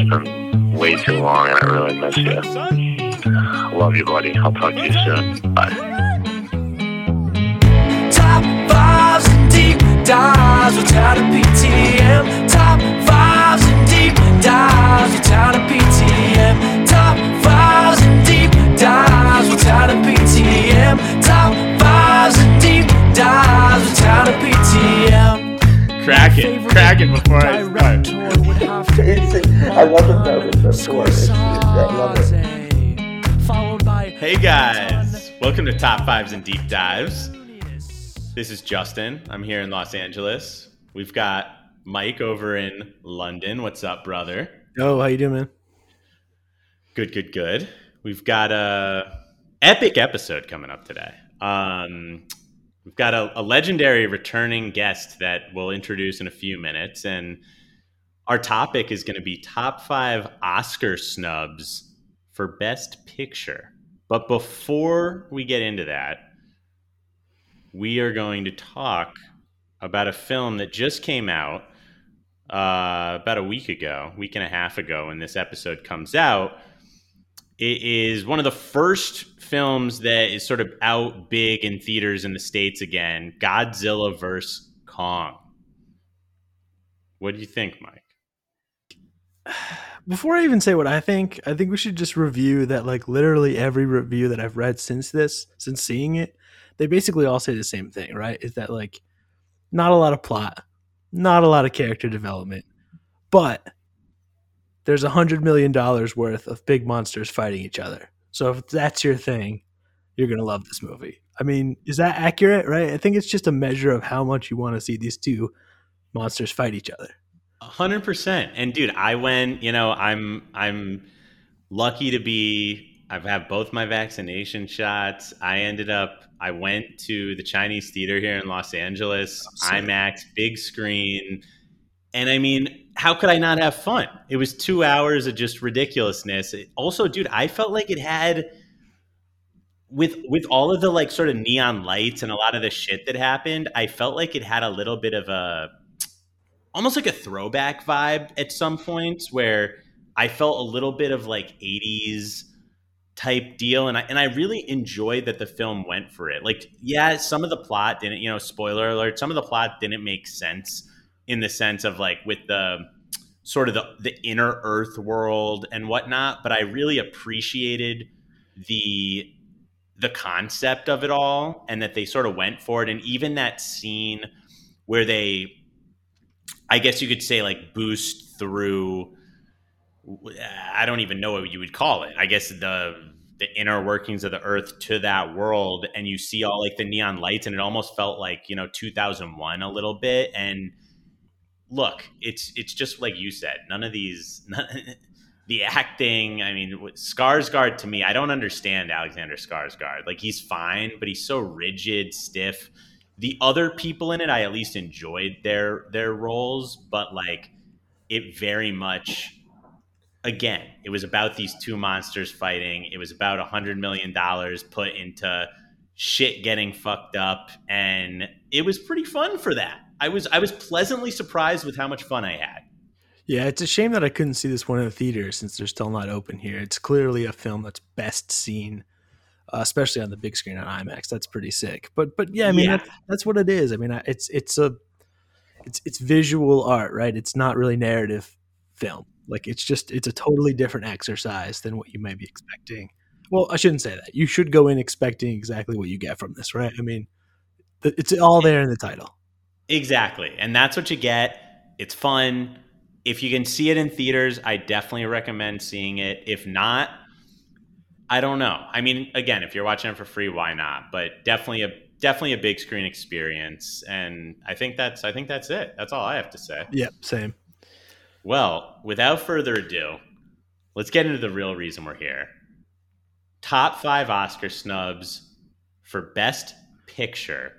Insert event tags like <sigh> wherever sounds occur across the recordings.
It's been way too long, and I really miss you. Love you, buddy. I'll talk to you soon. Bye. Top fives and deep dives without a PTM. Top fives and deep dives without a PTM. Top fives and deep dives without a PTM. Top fives and deep dives without a PTM. Crack it, crack it before I start. I love the moment before. It's- I love it. Hey guys, welcome to Top Fives and Deep Dives. This is Justin. I'm here in Los Angeles. We've got Mike over in London. What's up, brother? Oh, how you doing, man? Good, good, good. We've got a epic episode coming up today. Um, we've got a, a legendary returning guest that we'll introduce in a few minutes, and our topic is going to be top five Oscar snubs for Best Picture. But before we get into that, we are going to talk about a film that just came out uh, about a week ago, week and a half ago, when this episode comes out. It is one of the first films that is sort of out big in theaters in the States again Godzilla vs. Kong. What do you think, Mike? Before I even say what I think, I think we should just review that like literally every review that I've read since this, since seeing it, they basically all say the same thing, right? Is that like not a lot of plot, not a lot of character development, but there's a hundred million dollars worth of big monsters fighting each other. So if that's your thing, you're gonna love this movie. I mean, is that accurate, right? I think it's just a measure of how much you want to see these two monsters fight each other. A hundred percent. And dude, I went. You know, I'm I'm lucky to be. I've had both my vaccination shots. I ended up. I went to the Chinese theater here in Los Angeles, sick. IMAX, big screen, and I mean, how could I not have fun? It was two hours of just ridiculousness. It- also, dude, I felt like it had with with all of the like sort of neon lights and a lot of the shit that happened. I felt like it had a little bit of a almost like a throwback vibe at some points where I felt a little bit of like 80s type deal and I and I really enjoyed that the film went for it. Like yeah, some of the plot didn't, you know, spoiler alert, some of the plot didn't make sense in the sense of like with the sort of the the inner earth world and whatnot, but I really appreciated the the concept of it all and that they sort of went for it and even that scene where they I guess you could say like boost through. Uh, I don't even know what you would call it. I guess the the inner workings of the Earth to that world, and you see all like the neon lights, and it almost felt like you know 2001 a little bit. And look, it's it's just like you said. None of these. <laughs> None, the acting, I mean, Skarsgård to me, I don't understand Alexander Skarsgård. Like he's fine, but he's so rigid, stiff the other people in it i at least enjoyed their their roles but like it very much again it was about these two monsters fighting. It was about a hundred million dollars put into shit getting fucked up and it was pretty fun for that. I was i was pleasantly surprised with how much fun i had. Yeah, it's a shame that I couldn't see this one in the theater since they're still not open here. It's clearly a film that's best seen, uh, especially on the big screen on IMAX. That's pretty sick. But but yeah, I mean Yeah. That's, that's what it is. I mean, it's it's a it's it's visual art, right? It's not really narrative film. Like it's just it's a totally different exercise than what you might be expecting. Well, I shouldn't say that. You should go in expecting exactly what you get from this, right? I mean, it's all there in the title. Exactly. And that's what you get. It's fun. If you can see it in theaters, I definitely recommend seeing it. If not, I don't know. I mean, again, if you're watching it for free, why not? But definitely a definitely a big screen experience. And I think that's I think that's it. That's all I have to say. Yep, same. Well, without further ado, let's get into the real reason we're here. Top five Oscar snubs for Best Picture.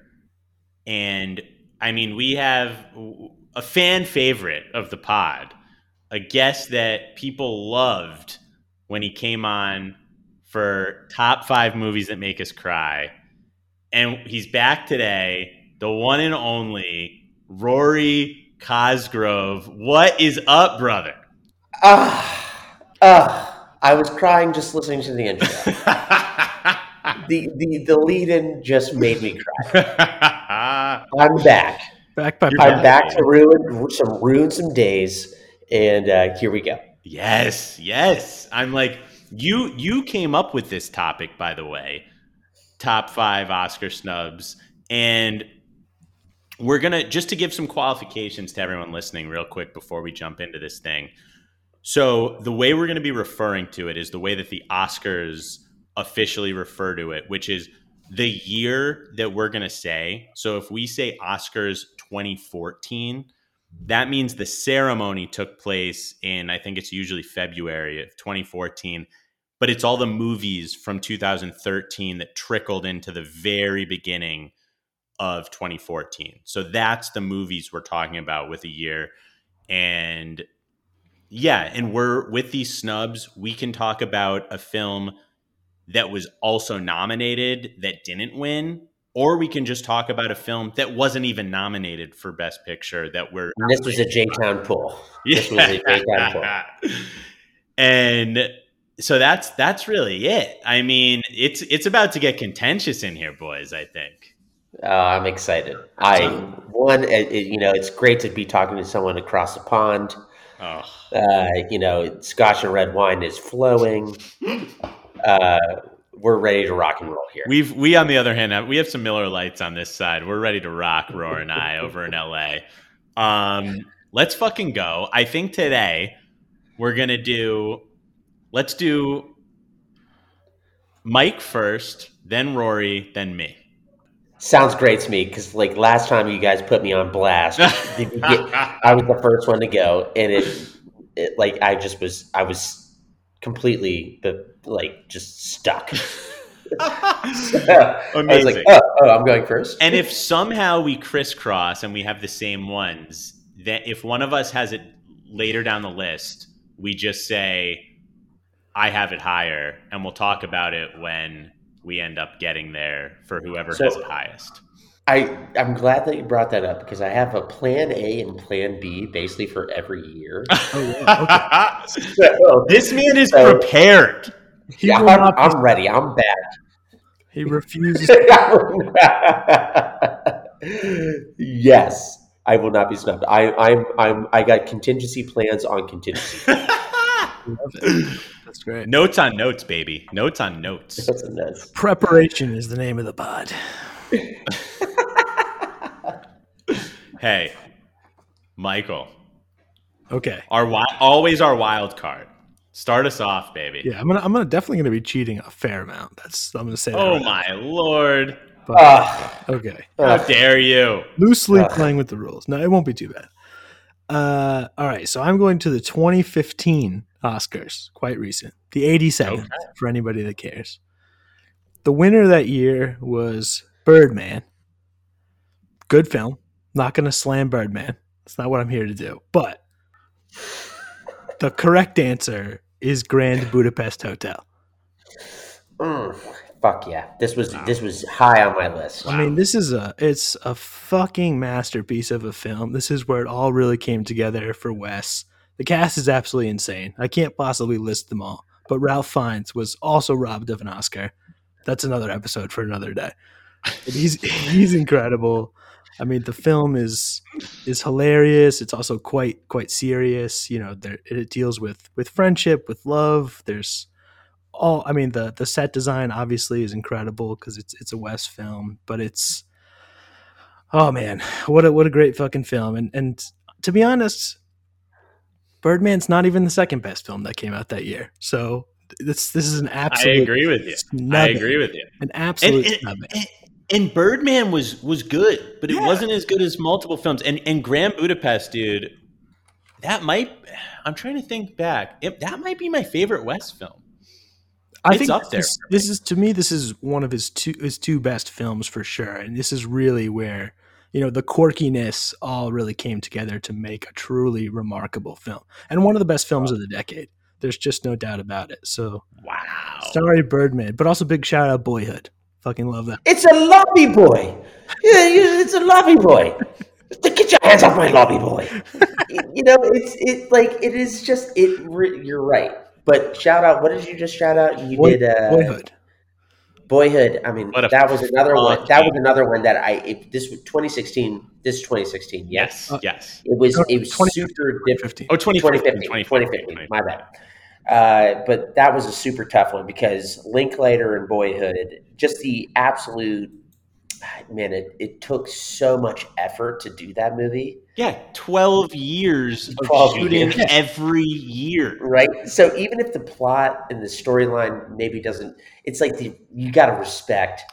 And I mean, we have a fan favorite of the pod, a guest that people loved when he came on for top five movies that make us cry. And he's back today, the one and only Rory Cosgrove. What is up, brother? Ah, ah, I was crying just listening to the intro. <laughs> the, the, the lead in just made me cry. <laughs> I'm back. Back by I'm back. back to ruin some ruin some days, and uh, here we go. Yes, yes. I'm like you. You came up with this topic, by the way. Top five Oscar snubs, and we're gonna just to give some qualifications to everyone listening, real quick, before we jump into this thing. So the way we're gonna be referring to it is the way that the Oscars officially refer to it, which is the year that we're gonna say. So if we say Oscars 2014 that means the ceremony took place in i think it's usually february of 2014 but it's all the movies from 2013 that trickled into the very beginning of 2014 so that's the movies we're talking about with a year and yeah and we're with these snubs we can talk about a film that was also nominated that didn't win or we can just talk about a film that wasn't even nominated for best picture that we're this was a J Town pool. This was a J Town pool. <laughs> and so that's that's really it. I mean, it's it's about to get contentious in here, boys. I think. Uh, I'm excited. I one, it, you know, it's great to be talking to someone across the pond. Oh, Uh, you know, Scotch and red wine is flowing. Uh, we're ready to rock and roll here. we've we on the other hand we have some Miller Lites on this side. We're ready to rock, Roar and I over in LA. Um, let's fucking go. I think today we're gonna do. Let's do Mike first, then Rory, then me. Sounds great to me because, like last time, you guys put me on blast. <laughs> Get- I was the first one to go, and it, it like I just was, I was completely, the like just stuck. <laughs> I was like, Amazing. oh, oh, I'm going first. And if somehow we crisscross and we have the same ones, that if one of us has it later down the list, we just say, I have it higher, and we'll talk about it when we end up getting there for whoever So- has it highest. I I'm glad that you brought that up because I have a plan A and plan B basically for every year. <laughs> Oh, yeah. Okay. So, this man is So- prepared. He yeah, I'm, not be- I'm ready. I'm back. <laughs> He refuses. <laughs> yes, I will not be snubbed. I, I'm, I'm, I got contingency plans on contingency. That's great. notes on notes, baby. Notes on notes. That's a mess. Preparation is the name of the pod. <laughs> Hey, Michael, Okay. our wi- always our wild card. Start us off, baby. Yeah, I'm gonna. I'm gonna definitely gonna be cheating a fair amount. That's. I'm gonna say. That Oh right my lord! But, Ah, okay. How ah. dare you? Loosely Ugh. playing with the rules. No, it won't be too bad. Uh, all right. So I'm going to the 2015 Oscars. Quite recent. The 87th Okay. for anybody that cares. The winner that year was Birdman. Good film. Not going to slam Birdman. That's not what I'm here to do. But the correct answer is Grand Budapest Hotel. mm, fuck yeah! This was this was high on my list. I mean, this is a it's a fucking masterpiece of a film. This is where it all really came together for Wes. The cast is absolutely insane. I can't possibly list them all, but Ralph Fiennes was also robbed of an Oscar. That's another episode for another day. He's <laughs> he's incredible. I mean, the film is is hilarious. It's also quite quite serious. You know, there, it deals with with friendship, with love. There's all. I mean, the the set design obviously is incredible because it's it's a Wes film, but it's oh man, what a what a great fucking film. And and to be honest, Birdman's not even the second best film that came out that year. So this this is an absolute. I agree with you. I agree with you. An absolute and, snubbing. and, and Birdman was was good, but it Yeah. wasn't as good as multiple films. And and Grand Budapest, dude, that might. I'm trying to think back. It, that might be my favorite Wes film. I It's think up this there is- for me. This is to me, this is one of his two his two best films for sure, and this is really where you know the quirkiness all really came together to make a truly remarkable film, and one of the best films of the decade. There's just no doubt about it. So Wow. sorry, Birdman, but also big shout out Boyhood. Fucking love that. It's a lobby boy. Yeah, yeah, it's a lobby boy. Get your hands off my lobby boy. <laughs> you know, it's it like it is just it. You're right. But shout out. What did you just shout out? You Boy- did uh, Boyhood. Boyhood. I mean, What that was another one. That was another one that I. It, this was 2016. This 2016. Yes, Yes, yes. it was. No, It was 2015. super different. 15. Oh, 2015. 2015. 2015. My bad. Uh, but that was a super tough one because Linklater and Boyhood, just the absolute man. It, it took so much effort to do that movie. Yeah, 12 years of shooting <laughs> years. every year. right? So even if the plot and the storyline maybe doesn't, it's like the you got to respect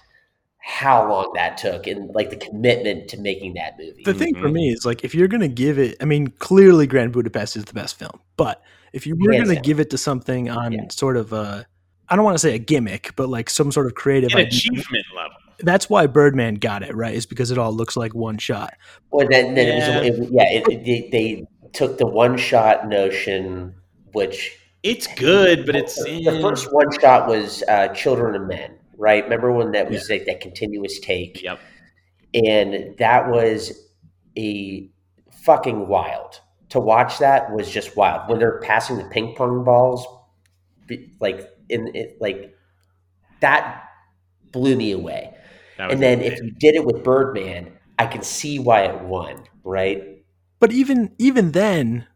how long that took and like the commitment to making that movie. The thing for Mhm. me is like if you're gonna give it, I mean, clearly Grand Budapest is the best film, but if you were gonna give it to something on Yeah. sort of a, I don't want to say a gimmick, but like some sort of creative An idea, achievement level. that's why Birdman got it right, is because it all looks like one shot. Well, then, then Yeah. it was, it, yeah, it, it- they, they took the one shot notion, which It's good, but it's the, the first one shot was uh, Children of Men, right? Remember when that was like that continuous take? Yep. and that was a fucking wild to watch that was just wild when they're passing the ping pong balls like in it like that blew me away and then if you did it with birdman i can see why it won right But even even then,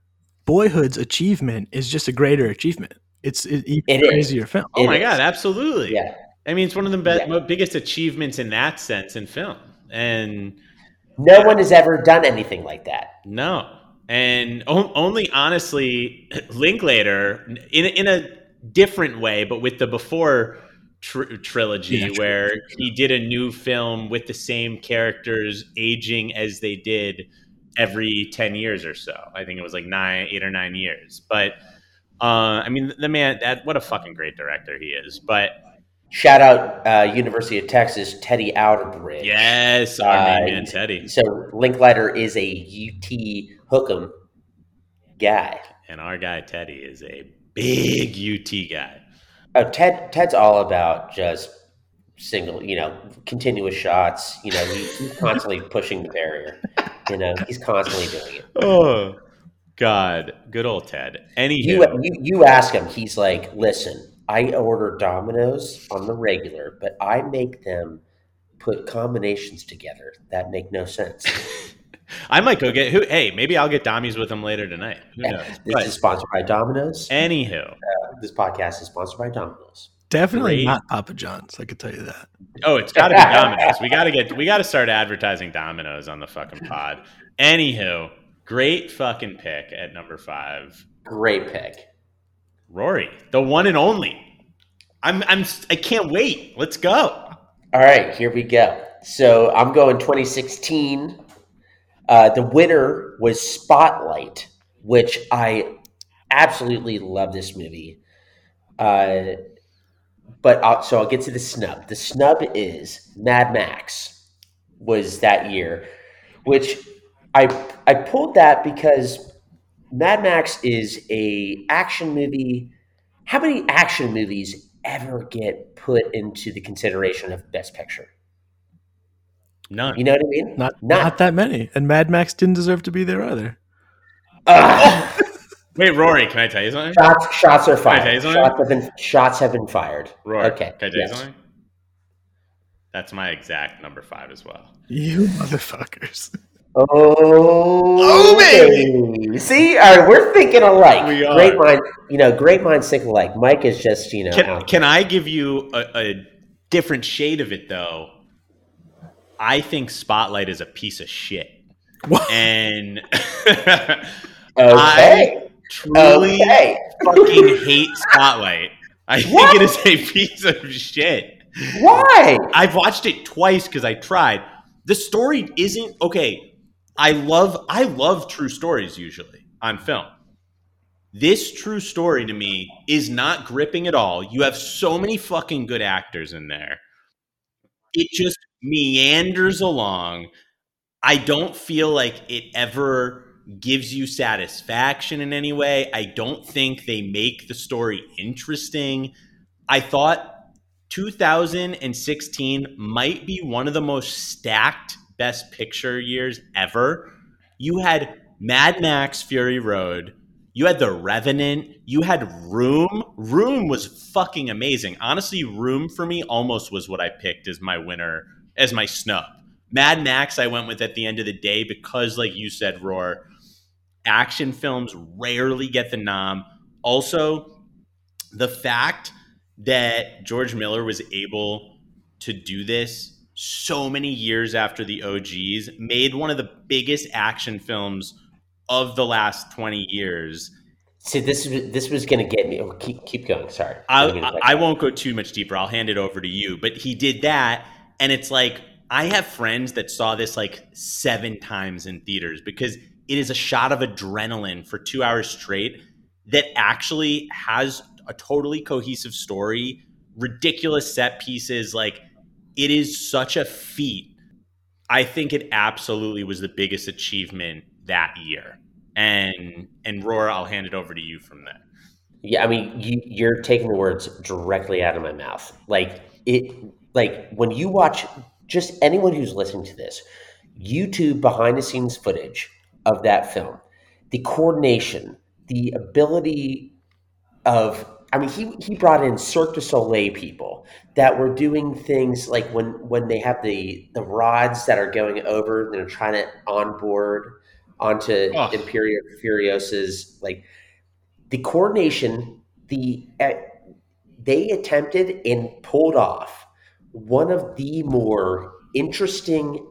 Boyhood's achievement is just a greater achievement. It's an even It is. crazier film. Oh it my is. god, absolutely. yeah I mean, it's one of the be- Yeah. biggest achievements in that sense in film. And no one has ever done anything like that no. And o- only honestly, Linklater, in, in a different way, but with the before tr- trilogy, Yeah, where true, he did a new film with the same characters aging as they did every 10 years or so. I think it was like nine, eight or nine years. But uh, I mean, the man, that what a fucking great director he is. But shout out uh, university of texas teddy outerbridge yes, our Uh, main man Teddy. so linklater is a ut hookem guy And our guy Teddy is a big UT guy. Oh, Ted. Ted's all about just single, you know, continuous shots. You know, he, he's constantly <laughs> pushing the barrier. You know, he's constantly doing it. Oh God, good old Ted. Anywho, You, you you ask him, he's like, "Listen, I order Domino's on the regular, but I make them put combinations together that make no sense." <laughs> I might go get who. Hey, maybe I'll get Dommies with them later tonight. Who knows? This But is sponsored by Domino's. anywho, uh, This podcast is sponsored by Domino's. Definitely Great. not Papa John's. I could tell you that. oh, it's got to be Domino's. We got to get. We got to start advertising Domino's on the fucking pod. Anywho, great fucking pick at number five, Great pick. Rory, the one and only. I'm. I'm. I can't wait. Let's go. All right, here we go. So I'm going 2016. Uh, the winner was Spotlight, which I absolutely love this movie. Uh, but I'll, so I'll get to the snub. The snub is Mad Max was that year, which I I pulled that because Mad Max is a action movie. How many action movies ever get put into the consideration of Best Picture? None. You know what I mean? Not Not- not that many. And Mad Max didn't deserve to be there either. Ah! Ugh. <laughs> Wait, Rory, can I tell you something? shots, shots are I fired. tell you? Shots have been shots have been fired. Rory, Okay, Can I tell you something? That's my exact number five as well. You motherfuckers. Oh, Oh, baby. See, all right, we're thinking alike. We are. Great mind, you know, great minds think alike. Mike is just, you know, Can, um, can I give you a, a different shade of it though? I think Spotlight is a piece of shit, What? and <laughs> okay, I truly okay. fucking hate Spotlight. I think What? it is a piece of shit. Why? I've watched it twice because I tried. The story isn't okay. I love I love true stories usually on film. This true story to me is not gripping at all. You have so many fucking good actors in there. It just meanders along. I don't feel like it ever gives you satisfaction in any way. I don't think they make the story interesting. I thought 2016 might be one of the most stacked best picture years ever. You had Mad Max Fury Road. You had The Revenant. You had Room. Room was fucking amazing. Honestly, Room for me almost was what I picked as my winner, as my snub. Mad Max, I went with at the end of the day because, like you said, Roar, action films rarely get the nom. Also, the fact that George Miller was able to do this so many years after the OGs made one of the biggest action films of the last 20 years. See, this this was going to get me. Oh, keep keep going. Sorry, I, Let me get I. I won't go too much deeper. I'll hand it over to you. But he did that, and it's like I have friends that saw this like seven times in theaters because it is a shot of adrenaline for two hours straight that actually has a totally cohesive story, ridiculous set pieces. Like it is such a feat. I think it absolutely was the biggest achievement that year. And and Roar, I'll hand it over to you from there. Yeah, I mean, you, you're taking the words directly out of my mouth. Like it, like when you watch, just anyone who's listening to this, YouTube behind the scenes footage of that film, the coordination, the ability of, I mean, he he brought in Cirque du Soleil people that were doing things like when when they have the the rods that are going over, they're trying to onboard onto Ugh. Imperator Furiosa's like the coordination the uh, they attempted and pulled off one of the more interesting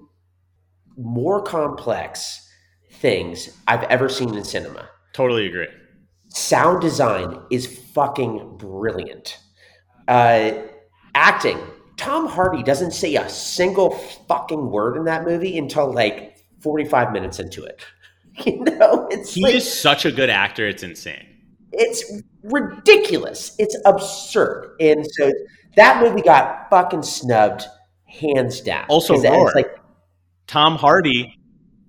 more complex things i've ever seen in cinema Totally agree. sound design is fucking brilliant uh, acting tom hardy doesn't say a single fucking word in that movie until like 45 minutes into it <laughs> you know it's He like, is such a good actor. It's insane. It's ridiculous. It's absurd. And so that movie got fucking snubbed hands down. Also, Roar. like Tom Hardy.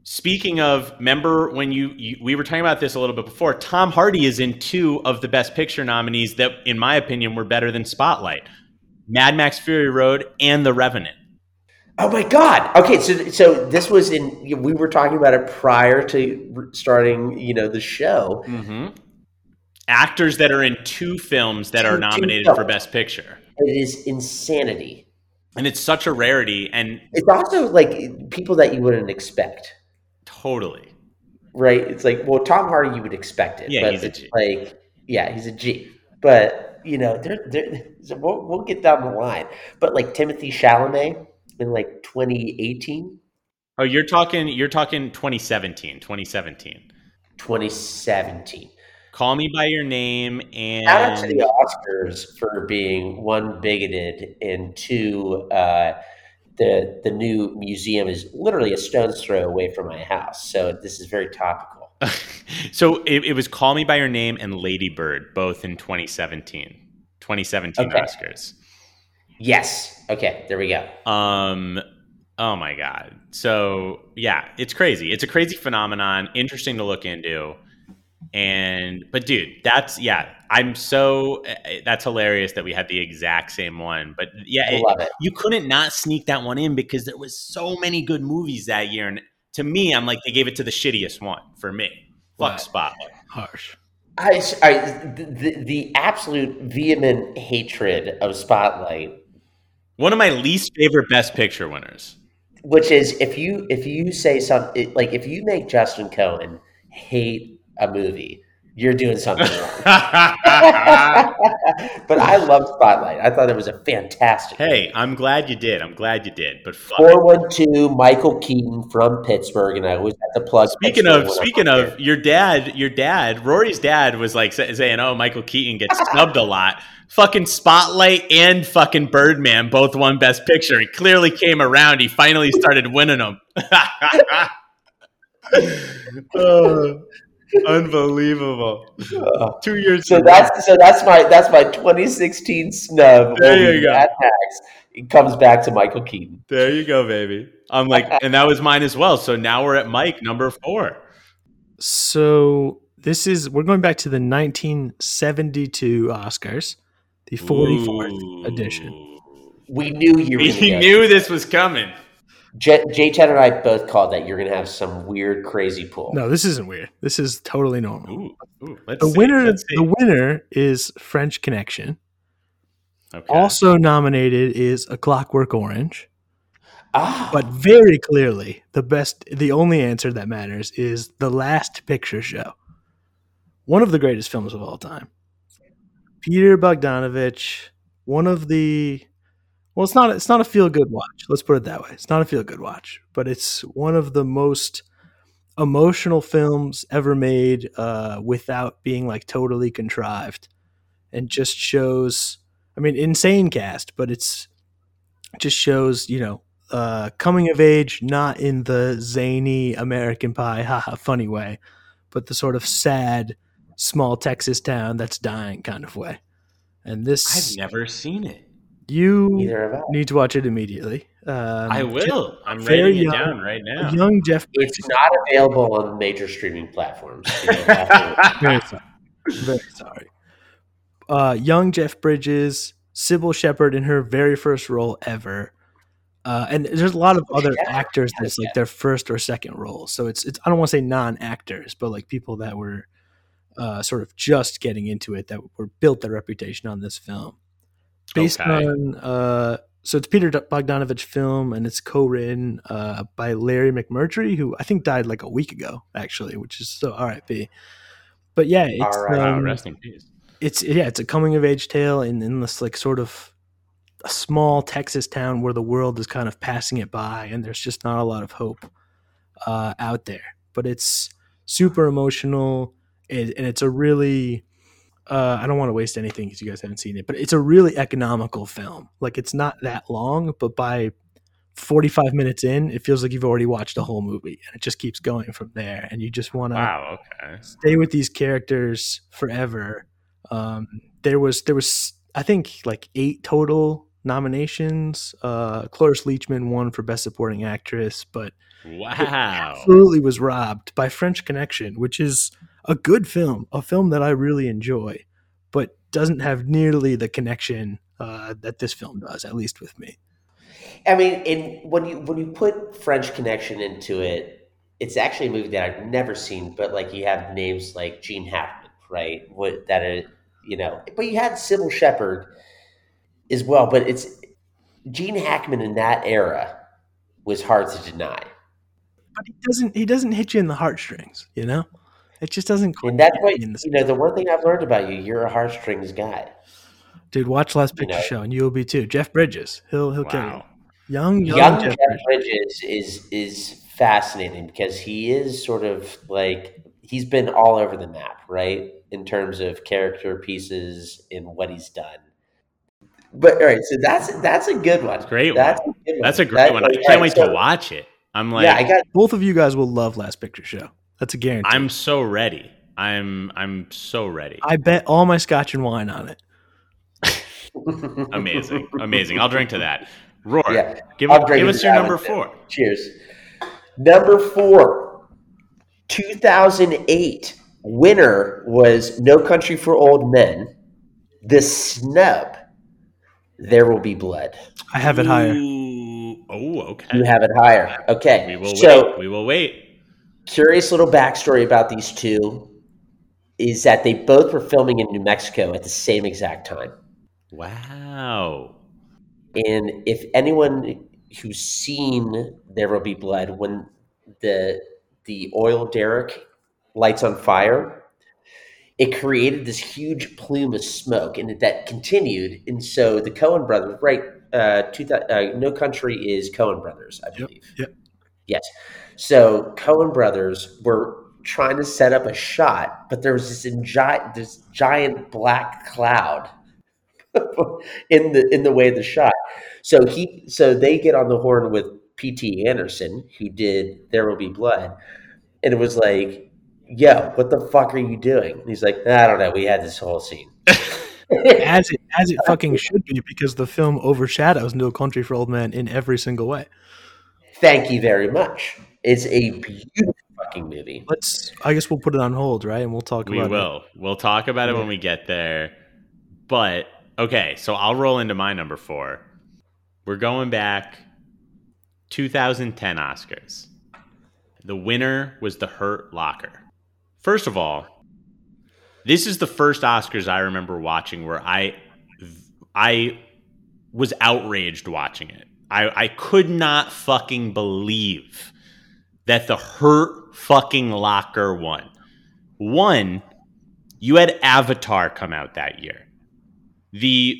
Speaking of, remember when you, you we were talking about this a little bit before? Tom Hardy is in two of the Best Picture nominees that, in my opinion, were better than Spotlight: Mad Max Fury Road and The Revenant. oh my god. Okay, so so this was in we were talking about it prior to starting, you know, the show. Mm-hmm. Actors that are in two films that are nominated for. Best Picture, It is insanity. and it's such a rarity. And It's also like people that you wouldn't expect, totally, right? It's like, well, Tom Hardy, you would expect it. Yeah, but he's a it's G. Like, yeah, he's a G. But you know, there, there. So we'll, we'll get down the line. But like Timothée Chalamet in like 2018, oh, you're talking, you're talking 2017, 2017. 2017. Call Me by Your Name and Shout out to the Oscars for being one bigoted and two. Uh, the the new museum is literally a stone's throw away from my house, so this is very topical. <laughs> so it, it was Call Me by Your Name and Lady Bird, both in 2017. 2017 Okay. Oscars. Yes. Okay. There we go. Um oh my god. So yeah, it's crazy. It's a crazy phenomenon, interesting to look into. And but dude, that's yeah, I'm so eh, that's hilarious that we had the exact same one. But yeah, it- it. you couldn't not sneak that one in because there was so many good movies that year and to me, I'm like they gave it to the shittiest one for me. Fuck Wow. Spotlight. Harsh. I, I the, the the absolute vehement hatred of Spotlight, One of my least favorite Best Picture winners. which is if you if you say something like if you make Justin Cohen hate a movie, you're doing something wrong. <laughs> but I love Spotlight. I thought it was a fantastic. hey, I'm glad you did. I'm glad you did. But. Four one two Michael Keaton from Pittsburgh, and I always have to plug. Speaking Pittsburgh of speaking of there. your dad, your dad, Rory's dad was like saying, "Oh, Michael Keaton gets snubbed a lot." Fucking Spotlight and fucking Birdman both won Best Picture. He clearly came around. He finally started winning them. oh, <laughs> <laughs> uh, unbelievable! Uh, <laughs> Two years. so that's so that's my that's my 2016 snub. There you go. Mad Max. It comes back to Michael Keaton. there you go, baby. I'm like, <laughs> and that was mine as well. So now we're at Mike number four. So this is we're going back to the 1972 Oscars, the 44th Ooh. edition. We knew you were. We knew this was coming. J, J Chad and I both called that you're going to have some weird, crazy pool. No, this isn't weird. This is totally normal. Ooh, ooh, let's The see, winner, let's see. the winner is French Connection. Okay. Also nominated is A Clockwork Orange. Ah, But very clearly, the best, the only answer that matters is The Last Picture Show. One of the greatest films of all time. Peter Bogdanovich, one of the well, it's not it's not a feel good watch. Let's put it that way. It's not a feel good watch, but it's one of the most emotional films ever made uh, without being like totally contrived, and just shows. I mean, insane cast, but it's just shows you know uh, coming of age, not in the zany American Pie, <laughs> haha, funny way, but the sort of sad, small Texas town that's dying kind of way. And this, I've never seen it. You neither have I. need to watch it immediately. Um, I will. I'm very writing it young- down right now. Young Jeff It's not available on major streaming platforms. You don't have to- Very sorry. Very sorry. Uh, young Jeff Bridges, Cybill Shepherd in her very first role ever. Uh, and there's a lot of other Shepherd? actors that's like their first or second role. So it's it's I don't want to say non-actors, but like people that were uh, sort of just getting into it that were built their reputation on this film. Based Okay. on uh, so it's Peter Bogdanovich film and it's co-written uh, by Larry McMurtry, who I think died like a week ago actually, which is so R.I.P. But yeah, it's right. Um, rest in peace. it's yeah, it's a coming of age tale in, in this like sort of a small Texas town where the world is kind of passing it by and there's just not a lot of hope uh, out there. But it's super emotional and, and it's a really uh, I don't want to waste anything because you guys haven't seen it, but it's a really economical film. Like it's not that long, but by 45 minutes in, it feels like you've already watched a whole movie and it just keeps going from there. And you just want to Wow. Okay. stay with these characters forever. Um, there was there was I think like eight total nominations. Uh, Cloris Leachman won for Best Supporting Actress, but Wow. absolutely was robbed by French Connection, which is a good film, a film that I really enjoy, but doesn't have nearly the connection uh, that this film does, at least with me. I mean, and when you when you put French Connection into it, it's actually a movie that I've never seen. But like you have names like Gene Hackman, right? What that is, you know. But you had Cybill Shepherd as well. But it's Gene Hackman in that era was hard to deny, But he doesn't he doesn't hit you in the heartstrings, you know? It just doesn't quite and that's what me in the you know. The one thing I've learned about you, you're a heartstrings guy. Dude, watch Last You Picture know. Show and you will be too. Jeff Bridges, he'll he'll kill you. Young, young, Young Jeff, Jeff Bridges. Bridges is is fascinating because he is sort of like he's been all over the map, right? In terms of character pieces and what he's done. But all right, so that's that's a good one. Great That's one. a good one. That's a great That- one. I can't right, wait so- to watch it. I'm like, yeah, I got Both of you guys will love Last Picture Show. That's a guarantee. I'm so ready. I'm I'm so ready. I bet all my scotch and wine on it. <laughs> Amazing, amazing. I'll drink to that. Roar. Yeah, give I'll give us your that number one, four. Cheers. Number four, 2008 winner was No Country for Old Men. The snub, There Will Be Blood. I have it higher. Ooh, Oh, okay. You have it higher. Okay. we will so, wait. We will wait. Curious little backstory about these two is that they both were filming in New Mexico at the same exact time. Wow. And if anyone who's seen There Will Be Blood, when the the oil derrick lights on fire, it created this huge plume of smoke, and that continued. And so the Coen brothers, right? Uh, two, thou- uh, no Country is Coen brothers, I believe. yep. Yes. So Coen brothers were trying to set up a shot, but there was this giant, this giant black cloud <laughs> in the in the way of the shot. So he so they get on the horn with P.T. Anderson, who did There Will Be Blood, and it was like, "Yo, what the fuck are you doing?" And he's like, "I don't know. We had this whole scene." <laughs> As it as it fucking should be, because the film overshadows No Country for Old Men in every single way. Thank you very much. It's a mm. beautiful fucking movie. Let's. I guess we'll put it on hold, right? And we'll talk We about it. will. We'll talk about it when we get there. But okay, so I'll roll into my number four. We're going back 2010 Oscars. The winner was The Hurt Locker. First of all, this is the first Oscars I remember watching where I I was outraged watching it. I, I could not fucking believe that the Hurt fucking Locker won. One, you had Avatar come out that year. The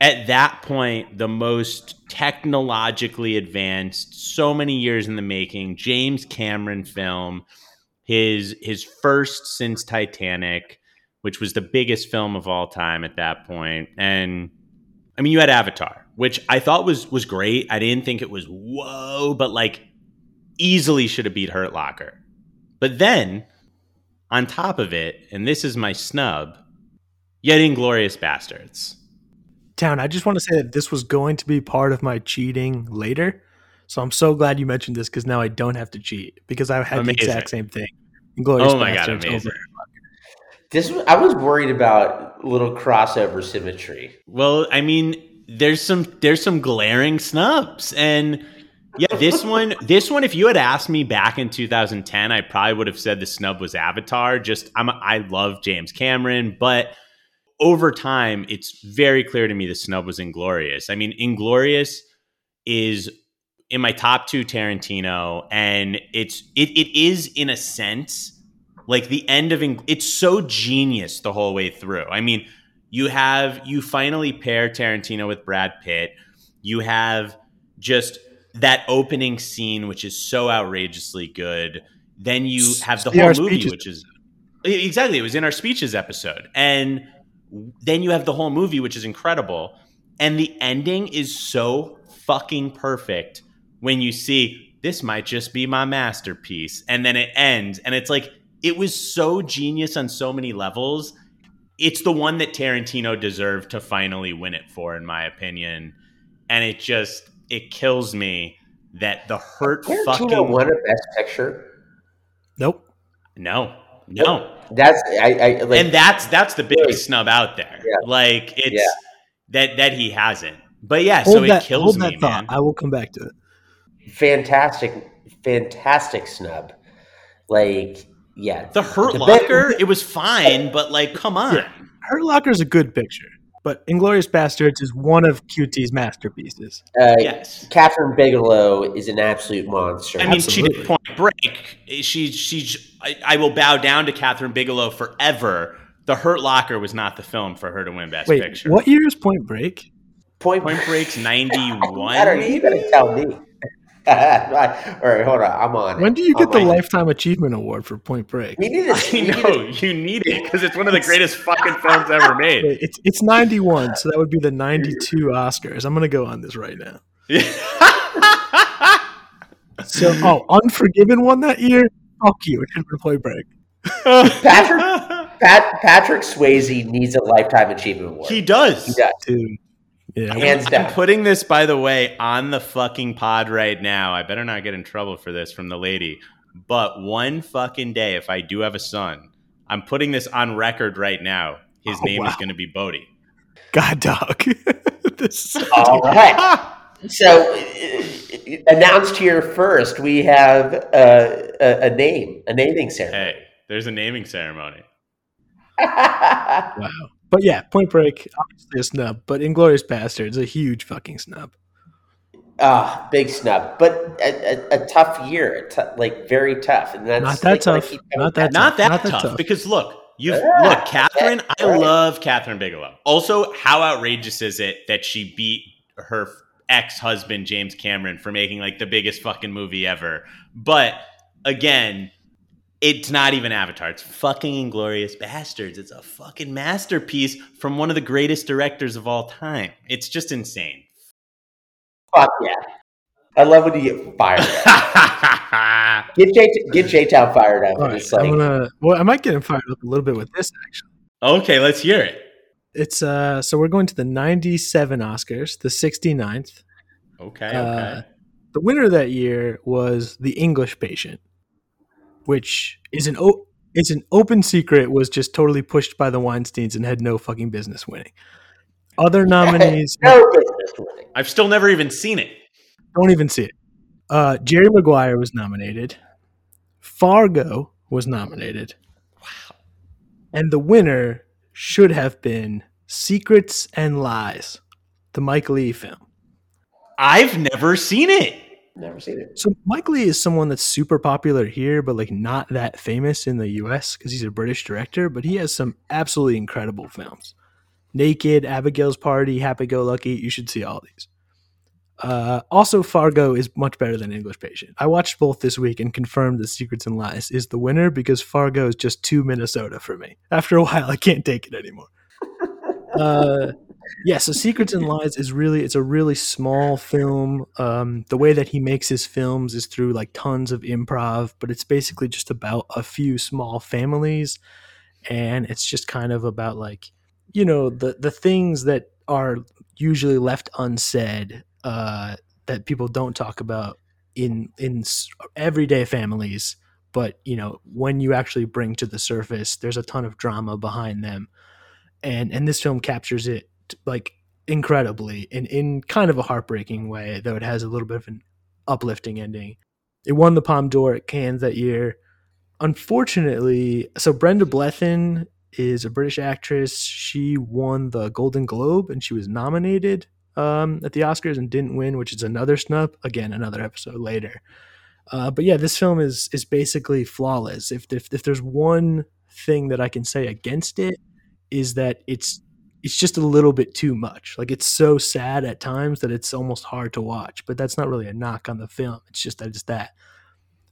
at that point the most technologically advanced, so many years in the making, James Cameron film, his his first since Titanic, which was the biggest film of all time at that point. And I mean, you had Avatar, which I thought was was great. I didn't think it was whoa, but like easily should have beat Hurt Locker. But then on top of it, and this is my snub, yet Inglourious Basterds. Town, I just want to say that this was going to be part of my cheating later. So I'm so glad you mentioned this because now I don't have to cheat because I had Amazing. the exact same thing. Inglourious Oh my God, amazing. over- This was, I was worried about little crossover symmetry. Well, I mean, there's some there's some glaring snubs, and yeah, this one this one. If you had asked me back in 2010, I probably would have said the snub was Avatar. Just I'm I love James Cameron, but over time, it's very clear to me the snub was Inglourious. I mean, Inglourious is in my top two Tarantino, and it's it it is in a sense like the end of it's so genius the whole way through. I mean, you have you finally pair Tarantino with Brad Pitt. You have just that opening scene, which is so outrageously good. Then you have the whole movie, speeches. which is exactly it was in our speeches episode, and then you have the whole movie, which is incredible, and the ending is so fucking perfect when you see this might just be my masterpiece, and then it ends, and it's like it was so genius on so many levels. It's the one that Tarantino deserved to finally win it for, in my opinion, and it just it kills me that the hurt Tarantino fucking won a Best Picture. Nope. no no That's I, I like. and that's that's the Really? biggest snub out there. Yeah. Like it's Yeah. that that he hasn't. But yeah, Hold so it kills hold me, that thought. man. I will come back to it. fantastic, fantastic snub. Like, yeah, The Hurt The Locker, it was fine, but like, come on. Yeah. Hurt Locker is a good picture, but Inglourious Basterds is one of QT's masterpieces. uh, Yes. Kathryn Bigelow is an absolute monster. I mean, she did Point Break. She, she, I, I will bow down to Kathryn Bigelow forever. The Hurt Locker was not the film for her to win Best Wait, Picture. what year is Point Break? Point, Point Break's ninety one. I don't, you gotta tell me. <laughs> All right, hold on. I'm on. it. When do you get I'm the on it. Lifetime Achievement Award for Point Break? We need to. I we need to- know you need it because it's one of the greatest fucking films ever <laughs> made. It's it's 91, so that would be the 92 Oscars. I'm gonna go on this right now. <laughs> So, oh, Unforgiven won that year. Fuck you! It should have Point Break. Patrick, Pat, Patrick Swayze needs a lifetime achievement award. he does. He does. Dude, yeah. Hands I'm putting this, by the way, on the fucking pod right now. I better not get in trouble for this from the lady. But one fucking day, if I do have a son, I'm putting this on record right now. His Oh, name is going to be Bodie. God dog. <laughs> this is All right. <laughs> So, uh, announced here first, we have uh, a, a name, a naming ceremony. Hey, there's a naming ceremony. <laughs> wow. But yeah, Point Break, obviously a snub, but Inglourious Basterds, is a huge fucking snub. Ah, big snub, but a, a, a tough year, a like very tough, and that's Not that like, tough. keep Not that. Not that Not that tough, tough. because look, you've Yeah, look, Kathryn. I right. love Kathryn Bigelow. Also, how outrageous is it that she beat her ex-husband James Cameron for making like the biggest fucking movie ever? But again, it's not even Avatar. It's fucking Inglourious Basterds. It's a fucking masterpiece from one of the greatest directors of all time. It's just insane. Fuck yeah! I love when you get fired. up. <laughs> Get J get J Town fired up. All right, like, I'm gonna. Well, I might get him fired up a little bit with this actually. okay, let's hear it. It's uh, so we're going to the '97 Oscars, the 69th. Okay, okay. Uh, the winner that year was The English Patient, which is an o- it's an open secret was just totally pushed by the Weinstein's and had no fucking business winning. Other <laughs> nominees no business winning. I've still never even seen it. don't even see it. Uh, Jerry Maguire was nominated. Fargo was nominated. Wow. And the winner should have been Secrets and Lies, the Mike Lee film. I've never seen it. Never seen it. So Mike Leigh is someone that's super popular here, but like not that famous in the U.S. because he's a British director. But he has some absolutely incredible films: Naked, Abigail's Party, Happy Go Lucky. You should see all these. Uh, also, Fargo is much better than English Patient. I watched both this week and confirmed that Secrets and Lies is the winner because Fargo is just too Minnesota for me. After a while, I can't take it anymore. <laughs> Uh, yeah, so Secrets and Lies is really it's a really small film. Um, the way that he makes his films is through like tons of improv, but it's basically just about a few small families, and it's just kind of about like you know the the things that are usually left unsaid uh, that people don't talk about in in everyday families. But you know when you actually bring to the surface, there's a ton of drama behind them, and and this film captures it like incredibly in in kind of a heartbreaking way, though it has a little bit of an uplifting ending. It won the Palme d'Or at Cannes that year. Unfortunately, so Brenda Blethyn is a British actress. She won the Golden Globe and she was nominated um, at the Oscars and didn't win, which is another snub. Again, another episode later. Uh, but yeah, this film is is basically flawless. If, if if there's one thing that I can say against it, is that it's it's just a little bit too much. Like it's so sad at times that it's almost hard to watch. But that's not really a knock on the film. It's just that it's that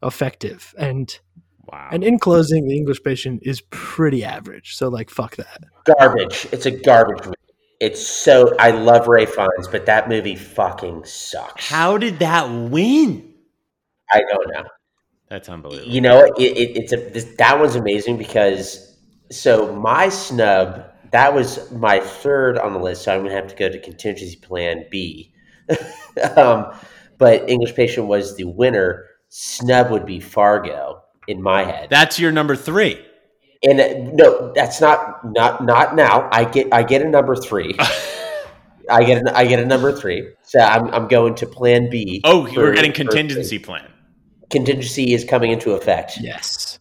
effective. And Wow. and in closing, the English patient is pretty average. So like fuck that. Garbage. It's a garbage movie. It's so I love Ralph Fiennes, but that movie fucking sucks. How did that win? I don't know. That's unbelievable. You know, it, it, it's a this, that one's amazing because so my snub that was my third on the list, so I'm gonna have to go to contingency plan B. <laughs> um, but English Patient was the winner. Snub would be Fargo in my head. That's your number three. and uh, no, that's not not not now. I get I get a number three. <laughs> I get an, I get a number three. So I'm I'm going to Plan B. Oh, for- we're getting contingency plan. Contingency is coming into effect. Yes.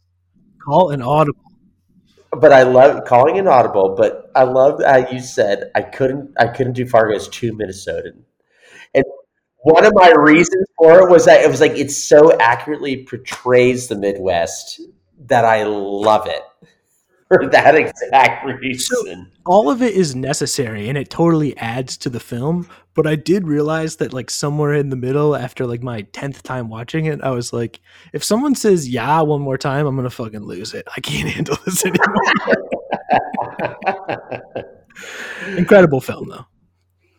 Call an audible. But I love calling an audible. But I love how you said I couldn't I couldn't do Fargo as too Minnesotan. And one of my reasons for it was that it was like it so accurately portrays the Midwest that I love it for <laughs> that exact reason. all of it is necessary and it totally adds to the film but i did realize that like somewhere in the middle after like my 10th time watching it i was like if someone says yeah one more time i'm gonna fucking lose it i can't <laughs> handle this anymore <laughs> incredible film though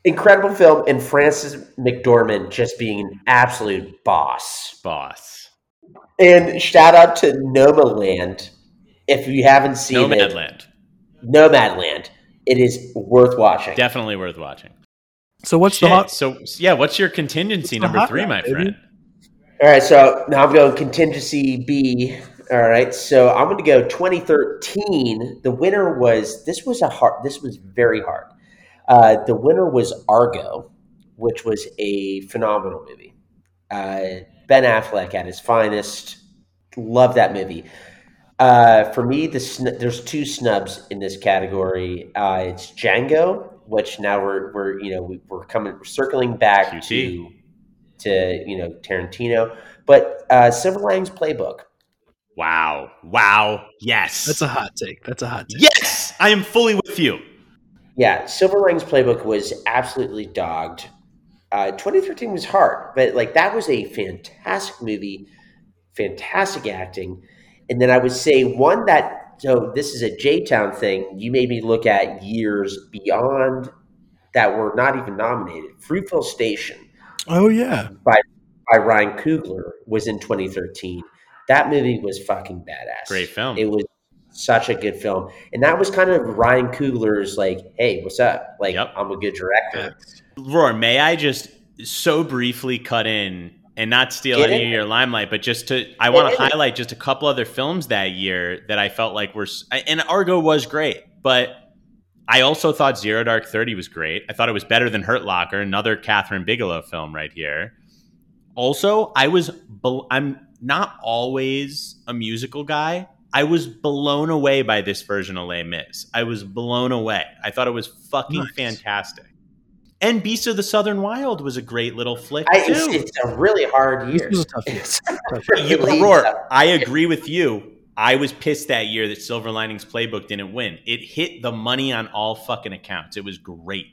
Incredible film, and Frances McDormand just being an absolute boss. Boss. And shout out to Nomadland. If you haven't seen it, Nomadland. Nomadland, it is worth watching. Definitely worth watching. so what's the hot So yeah, what's your contingency What's number three, route, my baby? friend? All right, so now I'm going contingency B. All right, so I'm going to go 2013. The winner was this was a hard. This was very hard. Uh, the winner was Argo, which was a phenomenal movie. Uh, ben Affleck at his finest. Love that movie. Uh, for me, the sn- there's two snubs in this category. Uh, it's Django, which now we're we're you know we, we're coming we're circling back QT. to to you know Tarantino, but uh, Silver Linings Playbook. Wow. Wow. Yes. that's a hot take that's a hot take yes. I am fully with you. Yeah, Silver Linings Playbook was absolutely dogged. Uh, 2013 was hard, but like that was a fantastic movie, fantastic acting, and then I would say one that so this is a J Town thing. You made me look at years beyond that were not even nominated. Fruitvale Station oh yeah by by Ryan Coogler was in 2013. That movie was fucking badass. Great film. It was such a good film, and that was kind of Ryan Coogler's like, "Hey, what's up? Like, Yep. I'm a good director." Roar, may I just so briefly cut in and not steal Get any of your limelight, but just to, I want to highlight just a couple other films that year that I felt like were, and Argo was great, but I also thought Zero Dark Thirty was great. I thought it was better than Hurt Locker, another Kathryn Bigelow film right here. Also, I was I'm not always a musical guy. I was blown away by this version of Les Mis. I was blown away. I thought it was fucking Nice. fantastic. And Beast of the Southern Wild was a great little flick I, too. it's, it's a really hard year. was a tough year. It's <laughs> You, really Aurora, tough. I agree with you. I was pissed that year that Silver Linings Playbook didn't win. It hit the money on all fucking accounts. It was great.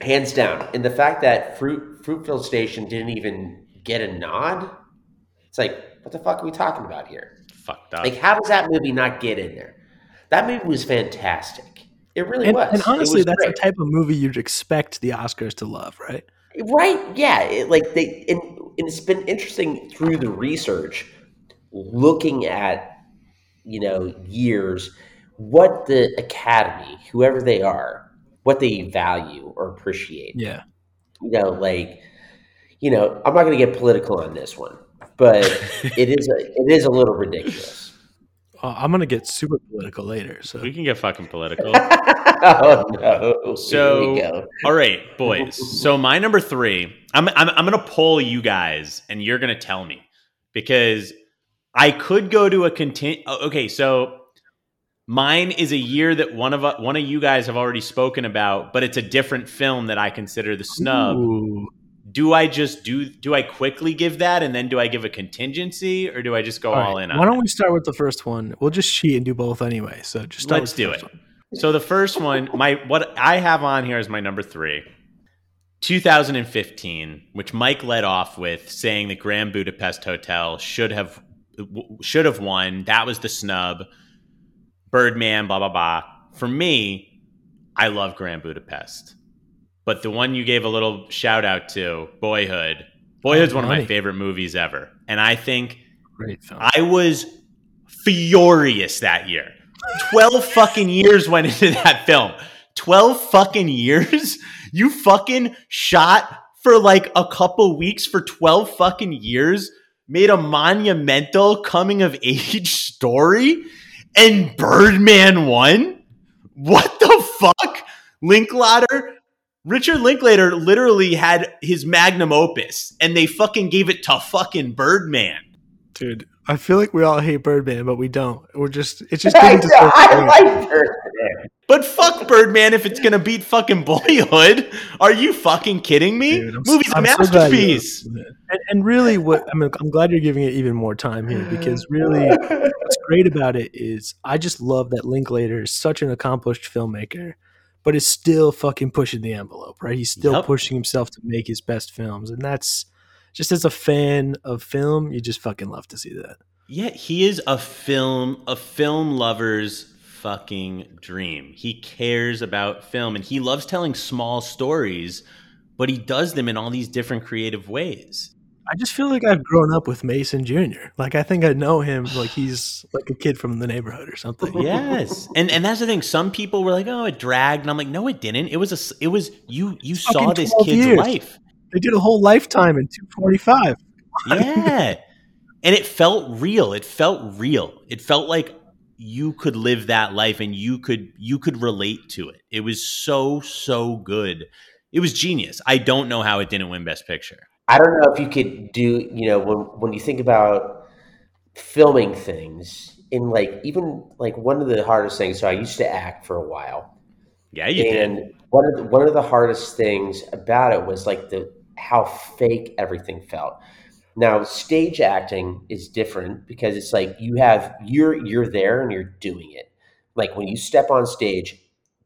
hands down. And the fact that Fruit Fruitvale Station didn't even get a nod, it's like, what the fuck are we talking about here? Fucked up. Like, how does that movie not get in there? That movie was fantastic. It really And, was. and honestly, was that's great. the type of movie you'd expect the Oscars to love, right? Right? Yeah. It, like they, and, and it's been interesting through the research, looking at, you know, years, what the Academy, whoever they are, what they value or appreciate. Yeah. You know, like, you know, I'm not going to get political on this one, but <laughs> it is a, it is a little ridiculous. Uh, I'm gonna get super political later. So we can get fucking political. <laughs> oh no! So- Here we go. All right, boys. So my number three, I'm I'm I'm gonna poll you guys, and you're gonna tell me because I could go to a content. Okay, so mine is a year that one of uh, one of you guys have already spoken about, but it's a different film that I consider the snub. Ooh. Do I just do? Do I quickly give that, and then do I give a contingency, or do I just go all, All right, in on? Why don't it? we start with the first one? We'll just cheat and do both anyway. So just Let's do it. one. So the first one, my what I have on here is my number three. 2015, which Mike led off with saying that Grand Budapest Hotel should have should have won. That was the snub. Birdman, blah blah blah. For me, I love Grand Budapest, but the one you gave a little shout out to, Boyhood. Boyhood's Oh, one of my favorite movies ever, and I think. I was furious that year. 12 <laughs> fucking years went into that film. 12 fucking years? You fucking shot for like a couple weeks for 12 fucking years, made a monumental coming of age story, and Birdman won? What the fuck? Linklater? Richard Linklater literally had his magnum opus, and they fucking gave it to fucking Birdman. Dude, I feel like we all hate Birdman, but we don't. We're just it's just <laughs> I, didn't I like Birdman. But fuck Birdman if it's gonna beat fucking Boyhood. Are you fucking kidding me? Dude, I'm Movie's a I'm so glad you- masterpiece. And, and really, what I mean, I'm glad you're giving it even more time here because <laughs> really, what's great about it is I just love that Linklater is such an accomplished filmmaker, but is still fucking pushing the envelope, right? He's still Yep. pushing himself to make his best films, and that's just as a fan of film, you just fucking love to see that. Yeah, he is a film, a film lover's fucking dream. He cares about film and he loves telling small stories, but he does them in all these different creative ways. I just feel like I've grown up with Mason Jr. Like I think I know him like <sighs> he's like a kid from the neighborhood or something. <laughs> Yes, and and that's the thing. Some people were like, "Oh, it dragged," and I'm like, "No, it didn't. It was a It was you. You saw this 12 kid's years. life. They did a whole lifetime in 245. <laughs> Yeah. and it felt real. It felt real. It felt like you could live that life and you could you could relate to it. It was so so good. It was genius. I don't know how it didn't win best picture. I don't know if you could do, you know, when when you think about filming things in like even like one of the hardest things. So I used to act for a while, Yeah, you did. and one of the, one of the hardest things about it was like the how fake everything felt. Now, stage acting is different because it's like you have you're you're there and you're doing it. Like when you step on stage,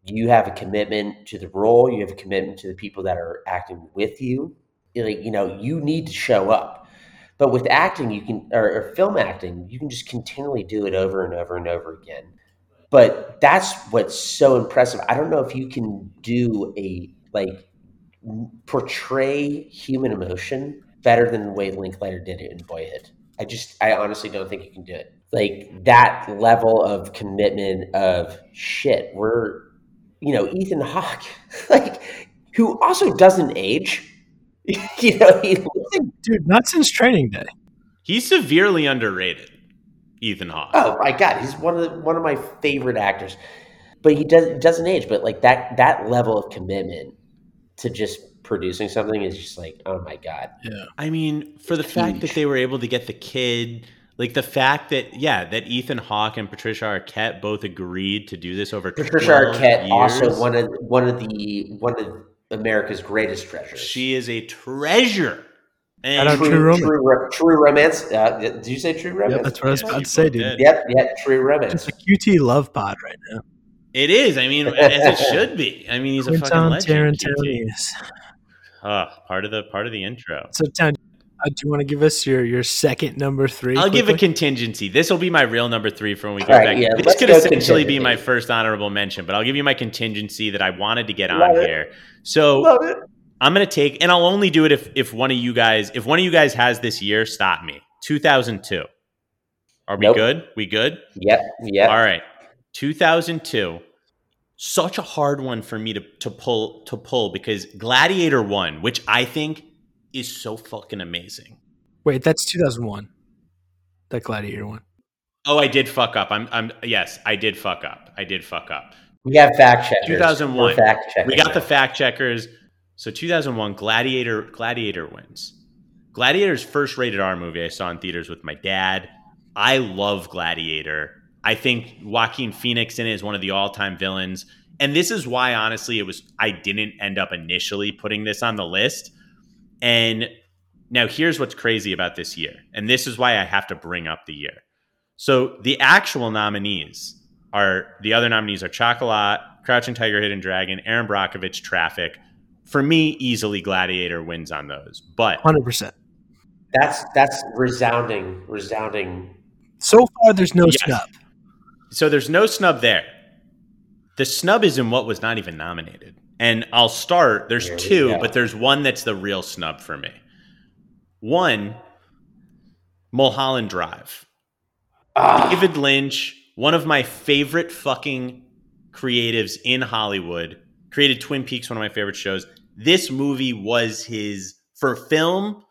you have a commitment to the role, you have a commitment to the people that are acting with you. Like, you know, you need to show up. But with acting, you can or, or film acting, you can just continually do it over and over and over again. But that's what's so impressive. I don't know if you can do a like portray human emotion better than the way Linklater did it in Boyhood. I just, I honestly don't think you can do it. Like that level of commitment of shit. We're, you know, Ethan Hawke, <laughs> like who also doesn't age. <laughs> you know, he Dude, not since training day. He's severely underrated. Ethan Hawke. Oh my god, he's one of the, one of my favorite actors. But he does doesn't age. But like that that level of commitment to just producing something is just like, oh my god. Yeah. I mean, for the fact that they were able to get the kid, like the fact that yeah, that Ethan Hawke and Patricia Arquette both agreed to do this over Patricia Arquette, years. also one of one of the one of America's greatest treasure. She is a treasure. And true, True Romance. true, true romance. Uh, did you say true romance? Yep, that's what I was Yes, about to say, dude. did. Yep, yep, true romance. It's a QT love pod right now. it is. I mean, <laughs> as it should be. I mean, he's a fucking Quentin legend. QT. Tarantonius. Oh, part of the part of the intro. So, Town, uh, do you want to give us your, your second number three? I'll give a contingency. This will be my real number three for when we get All right, back. yeah, this let's could essentially be my first honorable mention, but I'll give you my contingency that I wanted to get on it. here. So Love it. I'm gonna take, and I'll only do it if if one of you guys, if one of you guys has this year, stop me. 2002. Are we Nope. good? We good? Yep, yep. All right. 2002. Such a hard one for me to to pull to pull because Gladiator 1, which I think is so fucking amazing. Wait, that's 2001. That Gladiator one. Oh, I did fuck up. I'm I'm yes, I did fuck up. I did fuck up. We have fact checkers. 2001. We're fact checkers. We got the fact checkers. So 2001 Gladiator Gladiator wins. Gladiator's first rated R movie I saw in theaters with my dad. I love Gladiator. I think Joaquin Phoenix in it is one of the all-time villains. And this is why honestly it was I didn't end up initially putting this on the list. And now here's what's crazy about this year. And this is why I have to bring up the year. So the actual nominees are the other nominees are Chocolat, Crouching Tiger, Hidden Dragon, Erin Brockovich, Traffic. For me, easily Gladiator wins on those. But 100%. That's that's resounding, resounding. So far, there's no Yes. snub. so there's no snub there. The snub is in what was not even nominated. And I'll start. There's Here two, but there's one that's the real snub for me. One, Mulholland Drive. Ah, David Lynch, one of my favorite fucking creatives in Hollywood, created Twin Peaks, one of my favorite shows. This movie was his for film.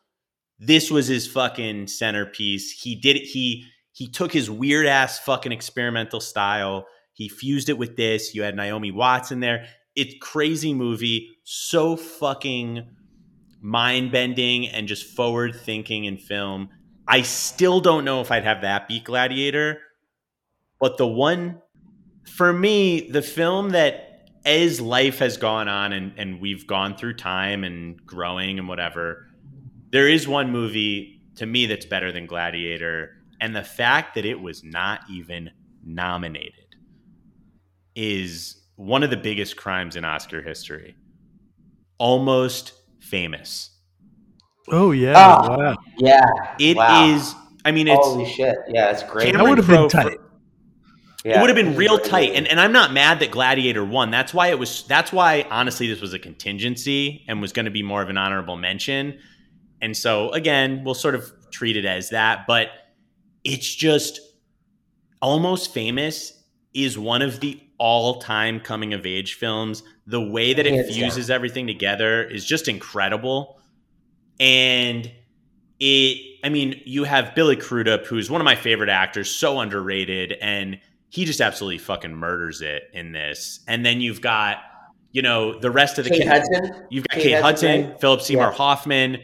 This was his fucking centerpiece. He did it. He he took his weird ass fucking experimental style. He fused it with this. You had Naomi Watts in there. It's crazy movie. So fucking mind bending and just forward thinking in film. I still don't know if I'd have that beat Gladiator, but the one for me, the film that as life has gone on and, and we've gone through time and growing and whatever, there is one movie to me that's better than Gladiator. And the fact that it was not even nominated is one of the biggest crimes in Oscar history. Almost famous. Oh, yeah. Ah. wow. yeah. It is. Wow. I mean, it's Holy shit! Yeah, it's great. Cameron That would have been Crowe for- tight. Yeah, it would have been real great tight, and and I'm not mad that Gladiator won. That's why it was. That's why honestly, this was a contingency and was going to be more of an honorable mention. And so again, we'll sort of treat it as that. But it's just almost famous is one of the all-time coming of age films. The way that it fuses everything together is just incredible. And it I mean, you have Billy Crudup, who's one of my favorite actors, so underrated, and he just absolutely fucking murders it in this. And then you've got, you know, the rest of the Kate kid- Hudson. You've got Kate Kate, Hudson, Hudson? Philip Seymour Yeah. Hoffman.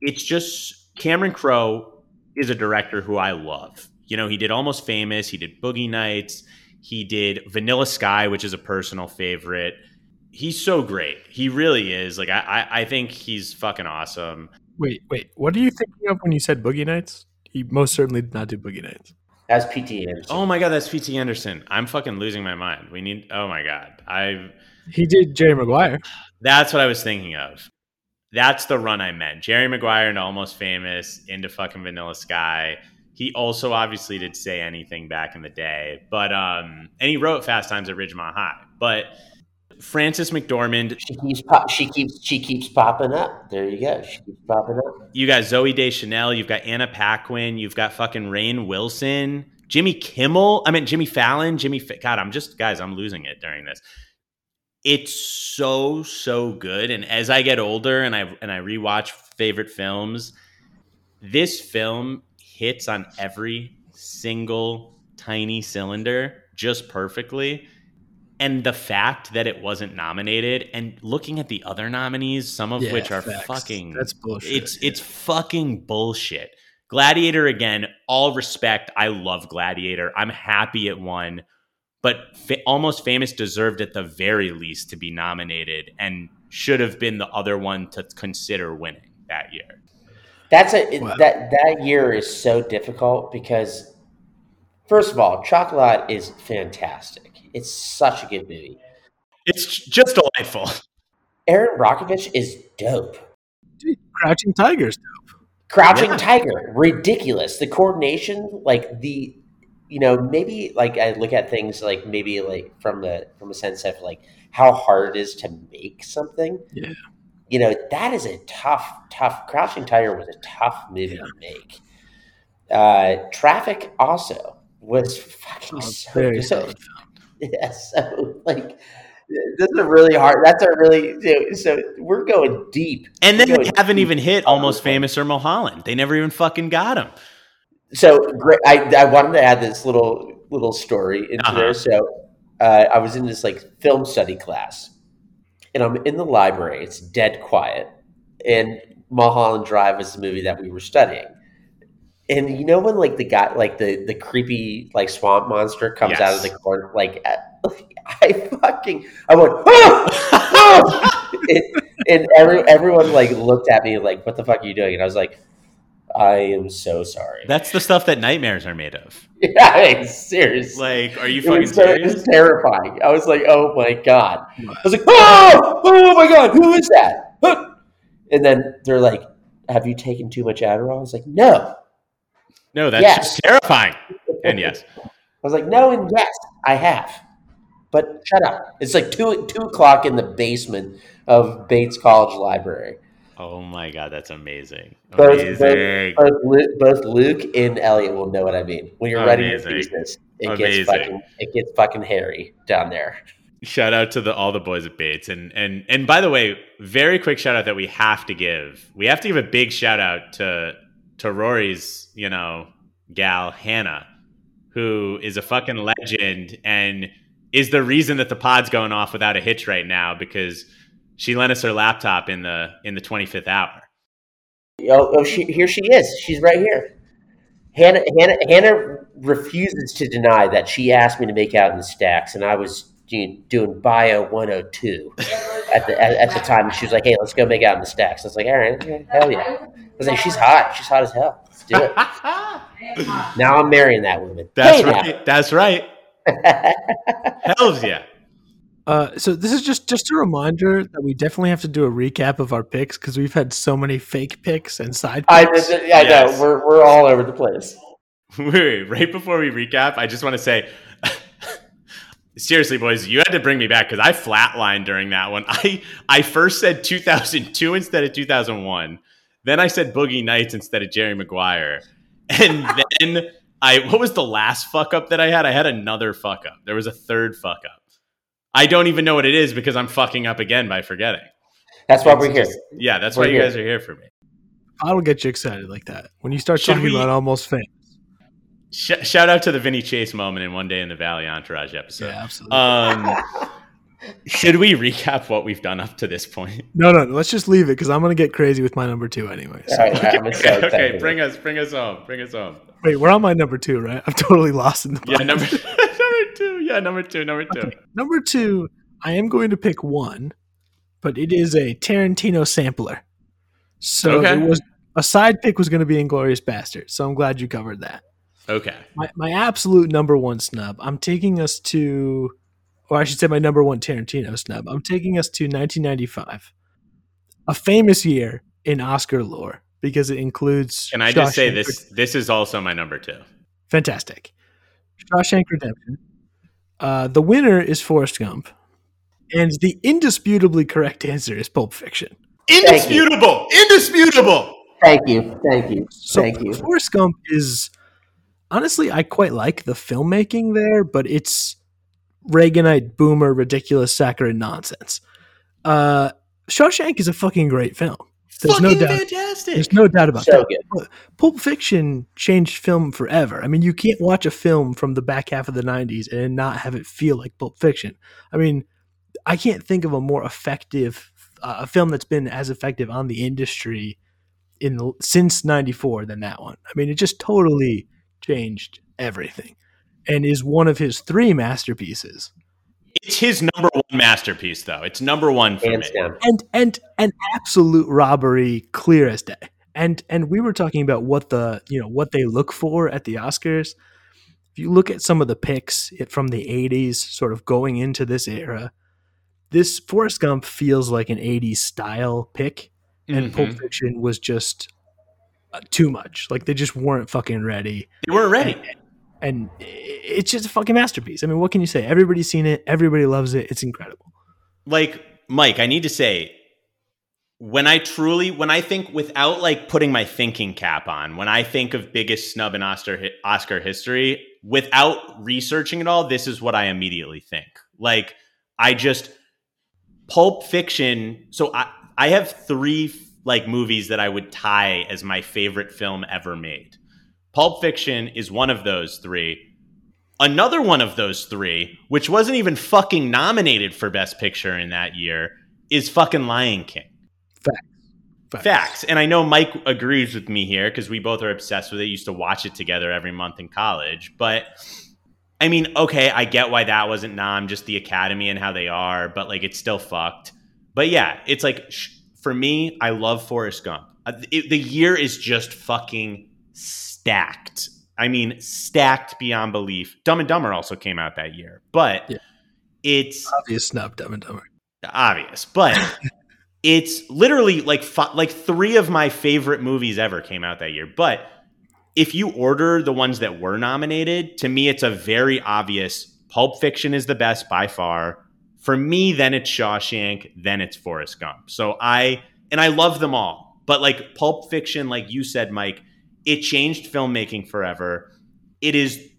It's just Cameron Crowe is a director who I love. You know, he did Almost Famous, he did Boogie Nights, he did Vanilla Sky, which is a personal favorite. He's so great. He really is. Like I, I, I think he's fucking awesome. Wait, wait. What are you thinking of when you said Boogie Nights? He most certainly did not do Boogie Nights. That's PT Anderson. Oh my god, that's P.T. Anderson. I'm fucking losing my mind. We need. Oh my god, I. He did Jerry Maguire. That's what I was thinking of. That's the run I meant. Jerry Maguire and Almost Famous into fucking Vanilla Sky. He also obviously did say anything back in the day, but um, and he wrote Fast Times at Ridgemont High. But Frances McDormand, She keeps pop, she keeps she keeps popping up. There you go. She keeps popping up. you got Zooey Deschanel, you've got Anna Paquin, you've got fucking Rainn Wilson, Jimmy Kimmel. I mean Jimmy Fallon, Jimmy. Fa- God, I'm just guys, I'm losing it during this. It's so so good, and as I get older and I and I rewatch favorite films, this film hits on every single tiny cylinder just perfectly. And the fact that it wasn't nominated, and looking at the other nominees, some of Yeah, which are facts. fucking That's bullshit. It's it's fucking bullshit. Gladiator again. All respect. I love Gladiator. I'm happy it won, but fa- almost famous deserved at the very least to be nominated, and should have been the other one to consider winning that year. That's a Wow. that that year is so difficult because first of all, Chocolat is fantastic. It's such a good movie. It's just delightful. Erin Brockovich is dope. Dude, Crouching Tigers. Dope. Crouching Yeah. Tiger, ridiculous. The coordination, like the, you know, maybe like I look at things like maybe like from the from a sense of like how hard it is to make something. Yeah. You know, that is a tough, tough. Crouching Tiger was a tough movie to make. Uh, Traffic also was fucking Oh, so good. solid. <laughs> Yeah, so like this is a really hard. That's a really so we're going deep. And then they haven't deep. even hit almost famous or Mulholland. They never even fucking got him. So great. I, I wanted to add this little little story into Uh-huh. there. So uh, I was in this like film study class, and I'm in the library. It's dead quiet, and Mulholland Drive was the movie that we were studying. And you know when like the guy, like the the creepy like swamp monster comes out of the corner, like <laughs> I fucking I went, "Ah! Ah!" <laughs> and, and every, everyone like looked at me like, "What the fuck are you doing?" And I was like, "I am so sorry." That's the stuff that nightmares are made of. <laughs> Yeah, seriously. Like, are you It fucking was, so, it serious? was terrifying. I was like, "Oh my god!" I was like, "Oh, oh my god, who is that?" And then they're like, "Have you taken too much Adderall?" I was like, "No." No, that's Yes. just terrifying. And yes, <laughs> I was like, "No," and yes, I have. But shut up! It's like two two o'clock in the basement of Bates College Library. Oh my god, that's amazing. Both, Amazing. both, both, Lu- both Luke and Elliot will know what I mean. When you're writing your Amazing. thesis, it Amazing. gets fucking it gets fucking hairy down there. Shout out to the all the boys at Bates, and and and by the way, very quick shout out that we have to give. We have to give a big shout out to to Rory's, you know, gal Hannah, who is a fucking legend and is the reason that the pod's going off without a hitch right now because she lent us her laptop in the in the twenty fifth hour. Oh, oh she, here she is. She's right here. Hannah, Hannah, Hannah refuses to deny that she asked me to make out in the stacks, and I was doing, doing Bio 102 at the at, at the time. And she was like, "Hey, let's go make out in the stacks." I was like, "All right, okay, hell yeah!" I was like, "She's hot. She's hot as hell. Let's do it." <laughs> now I'm marrying that woman. That's Hey, now. right. That's right. <laughs> Hells yeah. Uh, so this is just just a reminder that we definitely have to do a recap of our picks because we've had so many fake picks and side Picks. I, picks. I Yes. know we're we're all over the place. <laughs> Wait, wait, right before we recap, I just want to say, <laughs> seriously, boys, you had to bring me back because I flatlined during that one. I I first said 2002 instead of 2001. Then I said Boogie Nights instead of Jerry Maguire. And <laughs> then I what was the last fuck up that I had? I had another fuck up. There was a third fuck up. I don't even know what it is because I'm fucking up again by forgetting. That's why we're here. Yeah, that's We're why you here. guys are here for me. I'll get you excited like that when you start Should talking we- about almost famous. Sh- shout out to the Vinny Chase moment in One Day in the Valley Entourage episode. yeah, absolutely. Um, <laughs> should we recap what we've done up to this point? no, no, no, let's just leave it because I'm gonna get crazy with my number two anyway. So- All right, I'm so Okay, okay, bring us, bring us home, bring us home. Wait, we're on my number two, right? I'm totally lost in the. Yeah, number number <laughs> two. Yeah, number two, number two. Okay, number two, I am going to pick one, but it is a Tarantino sampler. So Okay. it was a side pick was going to be Inglourious Bastard. So I'm glad you covered that. Okay, My my absolute number one snub. I'm taking us to, or I should say, my number one Tarantino snub. I'm taking us to 1995, a famous year in Oscar lore because it includes. can I just say Shawshank this? This is also my number two. Fantastic. Shawshank Redemption. Uh, the winner is Forrest Gump. And the indisputably correct answer is Pulp Fiction. Indisputable, indisputable. Thank you, thank you, So thank you. Forrest Gump is honestly, I quite like the filmmaking there, but it's Reaganite boomer ridiculous saccharine nonsense. Uh, Shawshank is a fucking great film. There's no doubt. fantastic. There's no doubt about So that. good. Pulp Fiction changed film forever. I mean, you can't watch a film from the back half of the 90s and not have it feel like Pulp Fiction. I mean, I can't think of a more effective uh, a film that's been as effective on the industry in the, since 94 than that one. I mean, it just totally changed everything and is one of his three masterpieces. It's his number one masterpiece, though. It's number one for Hands me. down. and and an absolute robbery clear as day and and we were talking about what the you know what they look for at the oscars if you look at some of the picks it- from the 80s sort of going into this era this forrest gump feels like an 80s style pick and pulp Mhm. fiction was just uh, too much like they just weren't fucking ready They weren't ready. and i- it's just a fucking masterpiece i mean what can you say everybody's seen it everybody loves it it's incredible like Mike, I need to say when I truly when I think without like putting my thinking cap on, when I think of biggest snub in Oscar Oscar history, without researching it all, this is what I immediately think. Like I just Pulp Fiction. So I I have three like movies that I would tie as my favorite film ever made. Pulp Fiction is one of those three. Another one of those three, which wasn't even fucking nominated for Best Picture in that year, is fucking Lion King. Facts. Facts. And I know Mike agrees with me here because we both are obsessed with it. Used to watch it together every month in college. But I mean, okay, I get why that wasn't nom, just the Academy and how they are, but like it's still fucked. But yeah, it's like sh- for me, I love Forrest Gump. Uh, it- the year is just fucking stacked. I mean, stacked beyond belief. Dumb and Dumber also came out that year, but Yeah. it's obvious snub dumb and dumber obvious, but <laughs> it's literally like fi- like three of my favorite movies ever came out that year. But if you order the ones that were nominated, to me, it's a very obvious. Pulp Fiction is the best by far. For me, then it's Shawshank, then it's Forrest Gump. So I and I love them all, but like Pulp Fiction, like you said, Mike, it changed filmmaking forever. It is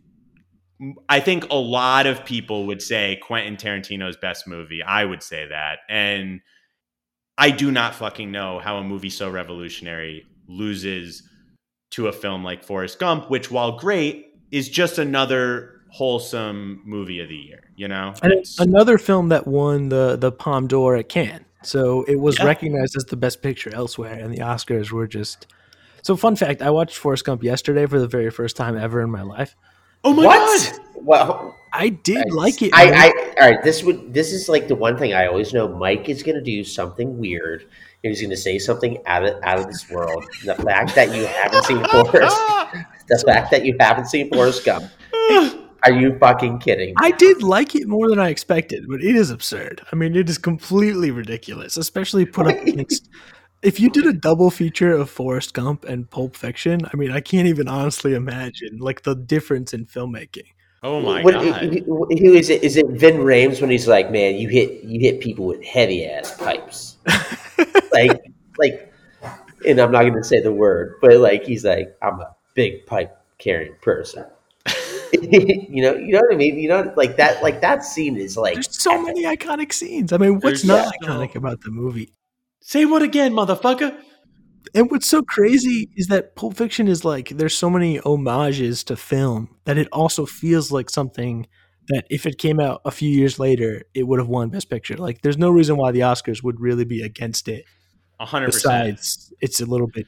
I think a lot of people would say Quentin Tarantino's best movie. I would say that. And I do not fucking know how a movie so revolutionary loses to a film like Forrest Gump, which while great is just another wholesome movie of the year, you know? And It's- another film that won the the Palme d'Or at Cannes. So it was Yeah. recognized as the best picture elsewhere, and the Oscars were just. So fun fact: I watched Forrest Gump yesterday for the very first time ever in my life. oh my what? god. Well, I did like it. I. I, all right. This would. This is like the one thing I always know. Mike is going to do something weird. and He's going to say something out of out of this world. The fact that you haven't seen <laughs> Forrest, the fact that you haven't seen Forrest Gump. <sighs> Are you fucking kidding? I did like it more than I expected, but it is absurd. I mean, it is completely ridiculous, especially put up <laughs> against. If you did a double feature of Forrest Gump and Pulp Fiction, I mean, I can't even honestly imagine like the difference in filmmaking. Oh my What- god. who- who is it? Is it Ving Rhames when he's like, "Man, you hit you hit people with heavy ass pipes," <laughs> like like, and I'm not going to say the word, but like he's like, "I'm a big pipe carrying person." <laughs> you know, you know what I mean. You know, like that. Like that scene is like There's so many iconic scenes. I mean, what's There's not so- iconic about the movie? Say what again, motherfucker? And what's so crazy is that Pulp Fiction is like there's so many homages to film that it also feels like something that if it came out a few years later, it would have won Best Picture. Like there's no reason why the Oscars would really be against it. Hundred percent. Besides, it's a little bit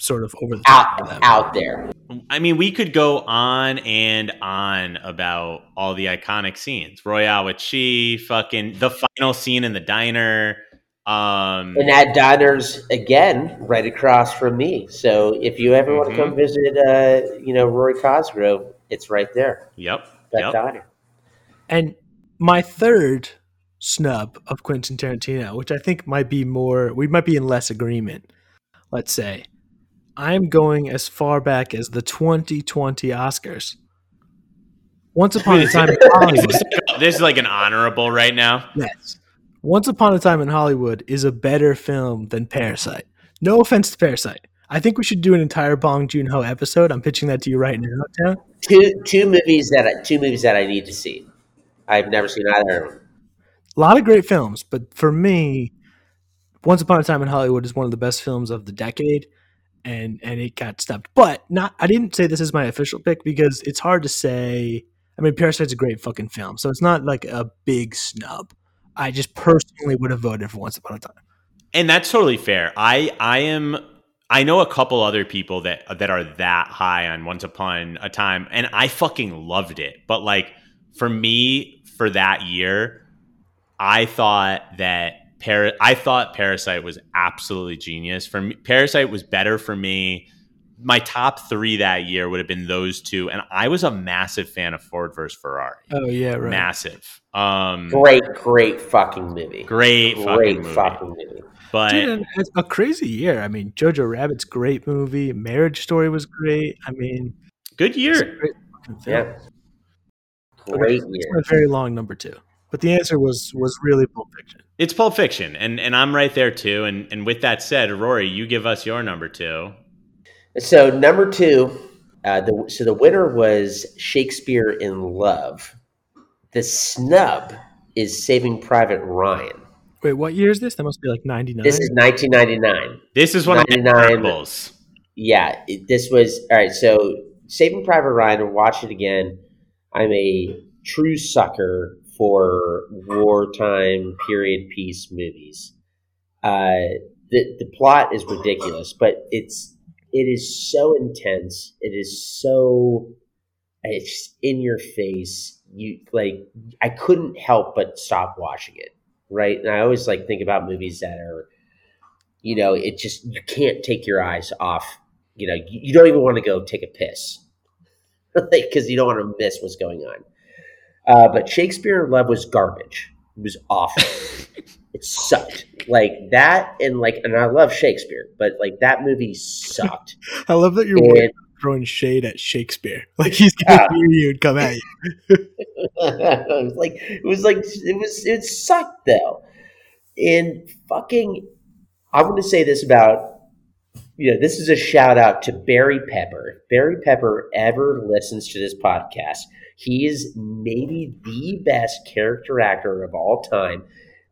sort of over the top. out them. out there. I mean, we could go on and on about all the iconic scenes. Royale with Chi, fucking the final scene in the diner. Um, And that diner's again right across from me. So if you ever want to come visit, uh, you know, Rory Cosgrove, it's right there. yep. That Yep. diner. And my third snub of Quentin Tarantino, which I think might be more, we might be in less agreement. Let's say, I'm going as far back as the 2020 Oscars. Once upon a time in Is <laughs> Hollywood, this, this is like an honorable right now. yes. Once upon a time in Hollywood is a better film than Parasite. No offense to Parasite. I think we should do an entire Bong Joon Ho episode. I'm pitching that to you right now, Town. Two two movies that I, two movies that I need to see. I've never seen either of them. a lot of great films, but for me, Once Upon a Time in Hollywood is one of the best films of the decade, and and it got stubbed. But not. I didn't say this is my official pick because it's hard to say. I mean, Parasite's a great fucking film, so it's not like a big snub. I just personally would have voted for Once Upon a Time. and that's totally fair. I I am I know a couple other people that that are that high on Once Upon a Time, and I fucking loved it. But like for me, for that year, I thought that Par- I thought Parasite was absolutely genius. For me, Parasite was better for me. My top three that year would have been those two, and I was a massive fan of Ford versus Ferrari. Oh yeah, right. Massive, um, Great, great fucking movie. great, Great fucking movie. fucking movie. But Dude, it's a crazy year. I mean, Jojo Rabbit's great movie. Marriage Story was great. I mean, good year. great fucking film. Yeah. Great It's year. a very long number two. But the answer was was really Pulp Fiction. It's Pulp Fiction, and and I'm right there too. And and with that said, Rory, you give us your number two. So number two, uh, the, so the winner was Shakespeare in Love. The snub is Saving Private Ryan. Wait, what year is this? That must be like ninety nine. This is 1999. This is one of my 99. incredibles. Yeah, it, this was all right. So Saving Private Ryan, and watch it again. I'm a true sucker for wartime period piece movies. Uh, the the plot is ridiculous, but it's it is so intense. It is so it's in your face. You like I couldn't help but stop watching it. Right, and I always like think about movies that are, you know, it just you can't take your eyes off. You know, you, you don't even want to go take a piss, <laughs> like because you don't want to miss what's going on. Uh, but Shakespeare in Love was garbage. It was awful. <laughs> it sucked. Like that, and like, and I love Shakespeare, but like that movie sucked. <laughs> I love that you're And throwing shade at Shakespeare. <laughs> Like he's gonna Yeah. hear you and come at you. <laughs> it was like it was like it was it sucked though, and fucking. I'm going to say this about you know this is a shout out to Barry Pepper. If Barry Pepper ever listens to this podcast, he is maybe the best character actor of all time.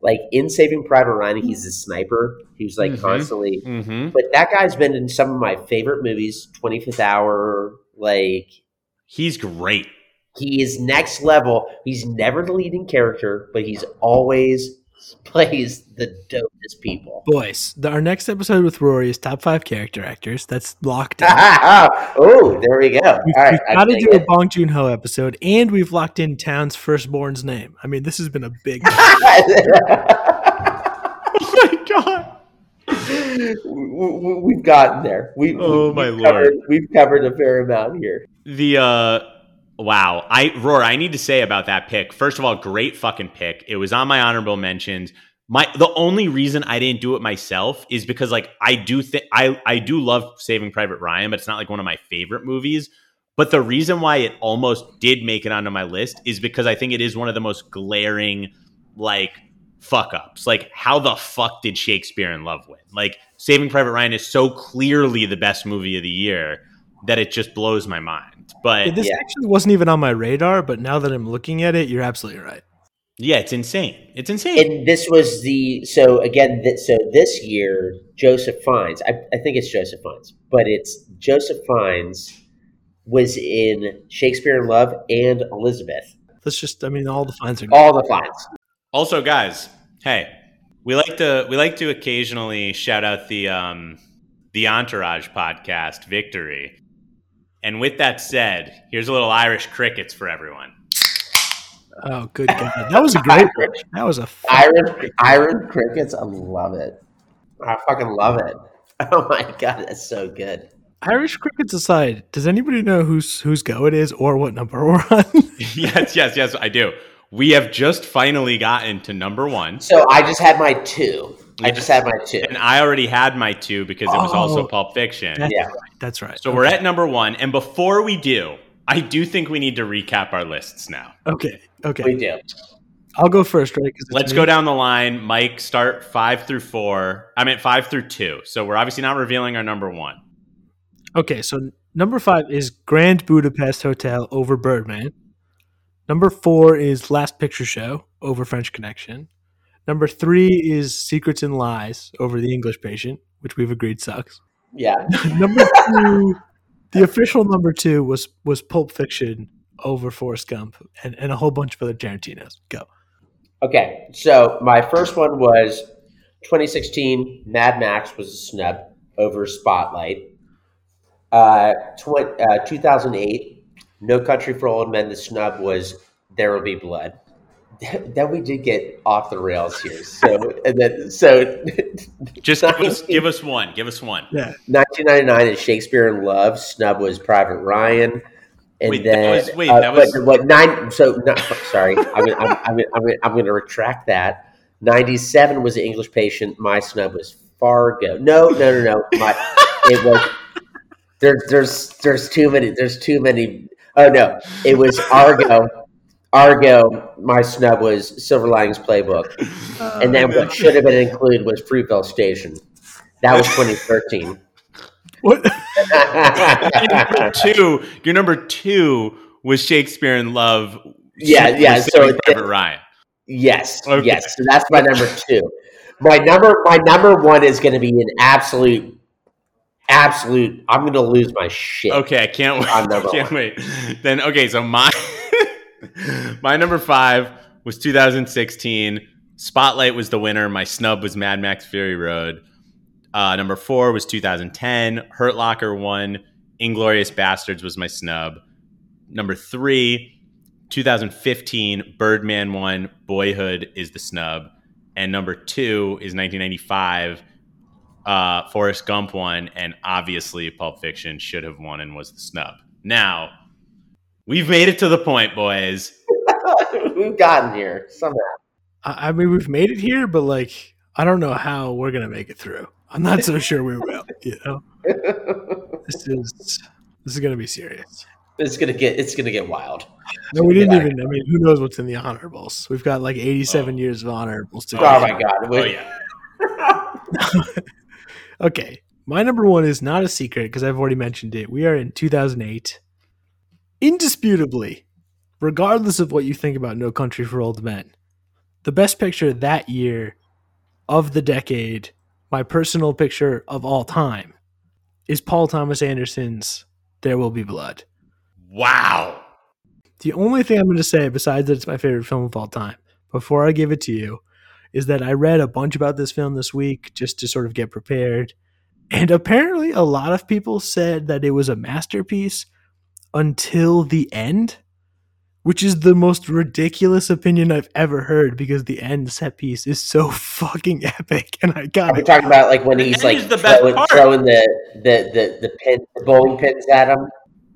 Like in Saving Private Ryan, he's a sniper. He's like Mhm. constantly Mm-hmm. but that guy's been in some of my favorite movies 25th hour like He's great. he is next level he's never the leading character but he's always <laughs> plays the dopest people Boys, the, our next episode with Rory is top five character actors. That's locked in. <laughs> oh there we go We've, right we've I got to dig do a it. Bong Joon Ho episode, and we've locked in Town's firstborn's name. I mean, this has been a big. <laughs> Oh my god. We- we- we've gotten there we, Oh, we, my we've covered, lord. we've covered a fair amount here The uh wow. I Roar, I need to say about that pick. First of all, great fucking pick. It was on my honorable mentions. My the only reason I didn't do it myself is because like I do think I I do love Saving Private Ryan, but it's not like one of my favorite movies. But the reason why it almost did make it onto my list is because I think it is one of the most glaring like fuck ups. Like how the fuck did Shakespeare in Love win? Like Saving Private Ryan is so clearly the best movie of the year that it just blows my mind. But this Yeah. actually wasn't even on my radar, but now that I'm looking at it, you're absolutely right. yeah, it's insane. It's insane. and this was the so again th- so this year joseph fiennes I, I think it's joseph fiennes but it's joseph fiennes was in shakespeare in love and elizabeth Let's just, I mean, all the Fiennes are. all the fiennes also, guys, hey, we like to we like to occasionally shout out the um the Entourage podcast, Victory. And with that said, here's a little Irish crickets for everyone. Oh, good God. That was a great one. That was a. <laughs> fun- iron iron crickets i love it i fucking love it <laughs> oh my god that's so good Irish crickets aside, does anybody know whose whose go it is or what number we're on? <laughs> yes, yes, yes, I do. We have just finally gotten to number one. so i just had my two i just had my two And I already had my two because it was also Oh. Pulp Fiction. Yeah. Right. That's right. So we're at number one. And before we do, I do think we need to recap our lists now. Okay. Okay. we do I'll go first, right? Let's me. go down the line. Mike, start five through four. I meant five through two. So we're obviously not revealing our number one. Okay, so number five is Grand Budapest Hotel over Birdman. Number four is Last Picture Show over French Connection. Number three is Secrets and Lies over the English Patient, which we've agreed sucks. Yeah. <laughs> number two, the official number two was was Pulp Fiction over Forrest Gump and, and a whole bunch of other Tarantinos. Go. Okay, so my first one was 2016. Mad Max was a snub over Spotlight. Uh, tw- uh, 2008. No Country for Old Men. The snub was There Will Be Blood. <laughs> then we did get off the rails here. So and then so <laughs> Just give us, give us one. Give us one. Yeah. 1999 is Shakespeare in Love. Snub was Private Ryan. And Wait, that was- wait, uh, that was- but what nine? So no, sorry, I'm gonna, I'm, I'm, I'm, gonna, I'm going to retract that. 97 was the English Patient. My snub was Fargo. No, no, no, no. My <laughs> it was there's there's there's too many. There's too many. Oh no, it was Argo. Argo. My snub was Silver Linings Playbook. Uh, and then what should have been included was Fruitvale Station. That was <laughs> 2013. What? <laughs> Your number two. Your number two was Shakespeare in Love. Yeah, yeah, so Saving it- Private Ryan. yes, Okay. yes. So that's my number two. My number, my number one is going to be an absolute, absolute. I'm going to lose my shit. Okay, I can't wait. <laughs> I'm can't one. wait. Then okay, so my <laughs> my number five was 2016. Spotlight was the winner. My snub was Mad Max Fury Road. Uh, number four was 2010. Hurt Locker won. Inglourious Basterds was my snub. Number three, 2015. Birdman won. Boyhood is the snub. And number two is 1995 uh, Forrest Gump won, and obviously Pulp Fiction should have won and was the snub. Now, we've made it to the point, boys. <laughs> We've gotten here somehow. I I mean, we've made it here, but like, I don't know how we're gonna make it through. I'm not so sure we will. You know, <laughs> this is this is gonna be serious. It's gonna get. It's gonna get wild. No, we didn't Yeah. even. I mean, who knows what's in the honorables? We've got like 87 Oh. years of honorables to Oh, go. my god. Oh yeah. <laughs> Okay, my number one is not a secret because I've already mentioned it. We are in 2008. Indisputably, regardless of what you think about No Country for Old Men, the best picture that year of the decade, my personal picture of all time, is Paul Thomas Anderson's There Will Be Blood. Wow. The only thing I'm going to say, besides that it's my favorite film of all time, before I give it to you, is that I read a bunch about this film this week just to sort of get prepared. And apparently, a lot of people said that it was a masterpiece until the end, which is the most ridiculous opinion I've ever heard because the end set piece is so <laughs> fucking epic and I got. we're talking about like when he's like the throwing, throwing the the the the, pin, the bowling pins at him?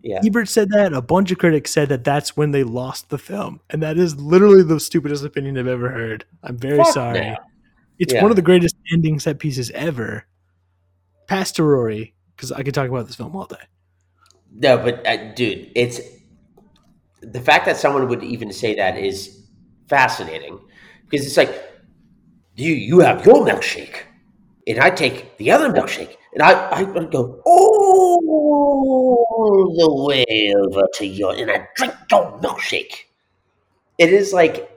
Yeah. Ebert said that. A bunch of critics said that that's when they lost the film, and that is literally the stupidest opinion I've ever heard. I'm very Fuck sorry. no. It's Yeah. one of the greatest ending set pieces ever. Past to Rory, because I could talk about this film all day. No, but uh, dude, it's the fact that someone would even say that is fascinating because it's like you you have your milkshake and I take the other milkshake and I I go all the way over to your and I drink your milkshake. It is like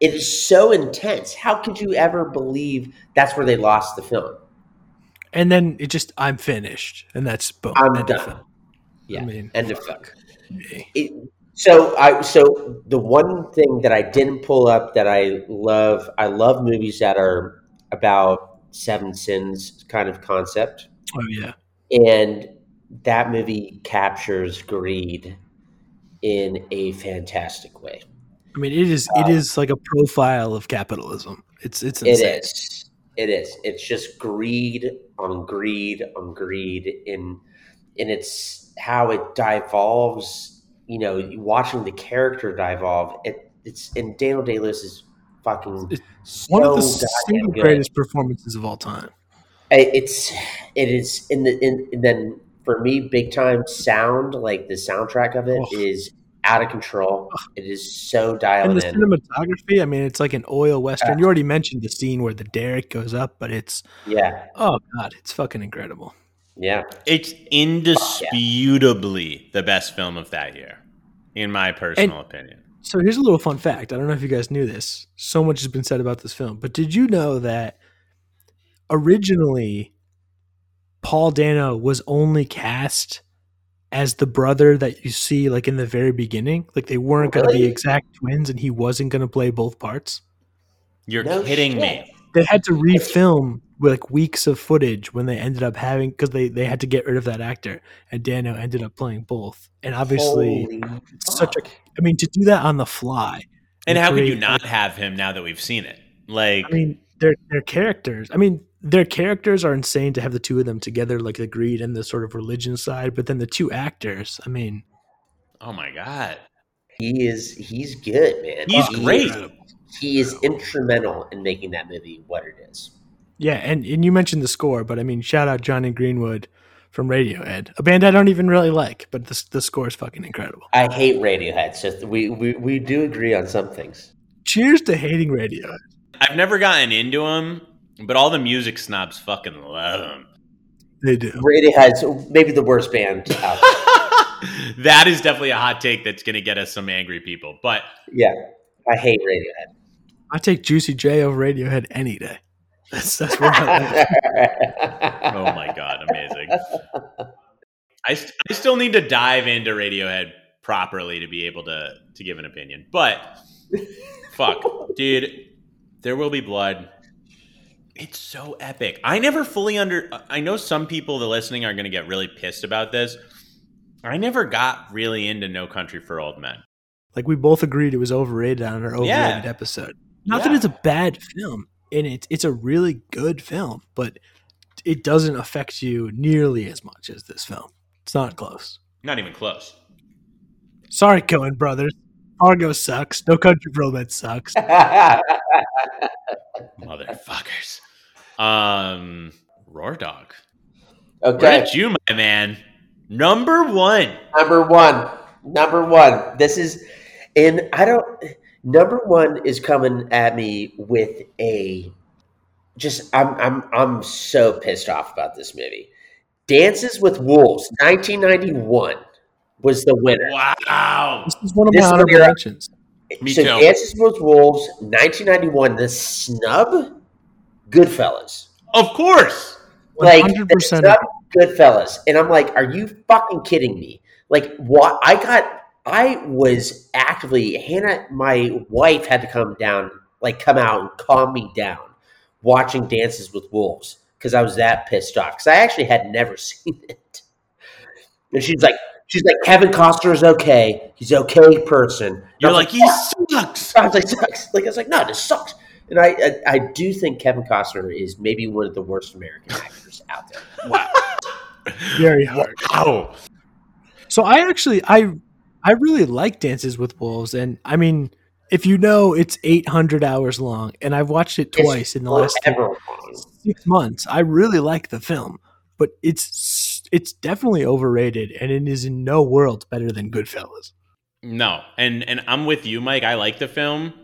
it is so intense. How could you ever believe that's where they lost the film? And then it just, I'm finished, and that's boom. I'm done. film. Yeah, I mean, end of fuck. It, so I so the one thing that I didn't pull up that I love I love movies that are about seven sins kind of concept Oh yeah, and that movie captures greed in a fantastic way. I mean, it is. It um, is like a profile of capitalism. It's it's It insane. is. It is. It's just greed on greed on greed in and it's how it devolves, you know, watching the character devolve. It it's and Daniel Day Lewis is fucking It's One of the so greatest performances of all time. It's it is in the in and then for me big time sound like the soundtrack of it is out of control it is so dialed And the in cinematography, I mean, it's like an oil western. You already mentioned the scene where the derrick goes up, but it's yeah oh god, it's fucking incredible. Yeah It's indisputably the best film of that year, in my personal opinion. So here's a little fun fact. I don't know if you guys knew this. So much has been said about this film, but did you know that originally Paul Dano was only cast as the brother that you see like in the very beginning? Like they weren't going to be exact twins and he wasn't going to play both parts. You're No kidding shit. me. They had to refilm with like weeks of footage when they ended up having because they they had to get rid of that actor and Dano ended up playing both. And obviously Holy such a fuck. I mean to do that on the fly. And how could you not like, have him now that we've seen it? Like, I mean, their their characters. I mean, their characters are insane to have the two of them together, like the greed and the sort of religion side. But then the two actors. I mean, oh my god, He is he's good, man. he's He great. is- He is instrumental in making that movie what it is. Yeah, and and you mentioned the score, but I mean, shout out Jonny Greenwood from Radiohead, a band I don't even really like, but the the score is fucking incredible. I hate Radiohead, so we, we, we do agree on some things. Cheers to hating Radiohead. I've never gotten into him, but all the music snobs fucking love him. They do. Radiohead's maybe the worst band out there. <laughs> that is definitely a hot take that's going to get us some angry people. But yeah, I hate Radiohead. I take Juicy J over Radiohead any day. That's that's where I live. <laughs> oh my god, amazing! I, st- I still need to dive into Radiohead properly to be able to to give an opinion. But fuck, dude, there will be blood. It's so epic. I never fully under. I know some people that listening are going to get really pissed about this. I never got really into No Country for Old Men. Like we both agreed it was overrated on our overrated Yeah. episode. Not that it's a bad film, and it's it's a really good film, but it doesn't affect you nearly as much as this film. It's not close. Not even close. Sorry, Coen brothers. Fargo sucks. No Country for Old Men sucks. <laughs> <laughs> Motherfuckers. Um, Roar Dog. okay, Where did you, my man? Number one. number one, number one. This is, and I don't. Number one is coming at me with a, just I'm I'm I'm so pissed off about this movie. Dances with Wolves, 1991, was the winner. Wow. This is one of This my is honorable mentions. Me so too. Dances with Wolves, 1991. The snub, Goodfellas. Of course. Like the 100% snub, Goodfellas, and I'm like, are you fucking kidding me? Like, what? I got. I was actively Hannah. My wife had to come down, like, come out and calm me down, watching Dances with Wolves because I was that pissed off. Because I actually had never <laughs> seen it, and she's like, she's like, Kevin Costner is okay. He's an okay person. And You're was like, he "Fuck." sucks. I was like, sucks. Like I was like, no, this sucks. And I, I, I do think Kevin Costner is maybe one of the worst American <laughs> actors out there. Wow. Very hard. Wow. So I actually I I really like Dances with Wolves, and I mean, if you know, it's 800 hours long, and I've watched it twice in the last Forever long. six months. I really like the film, but it's it's definitely overrated, and it is in no world better than Goodfellas. No, and and I'm with you, Mike. I like the film.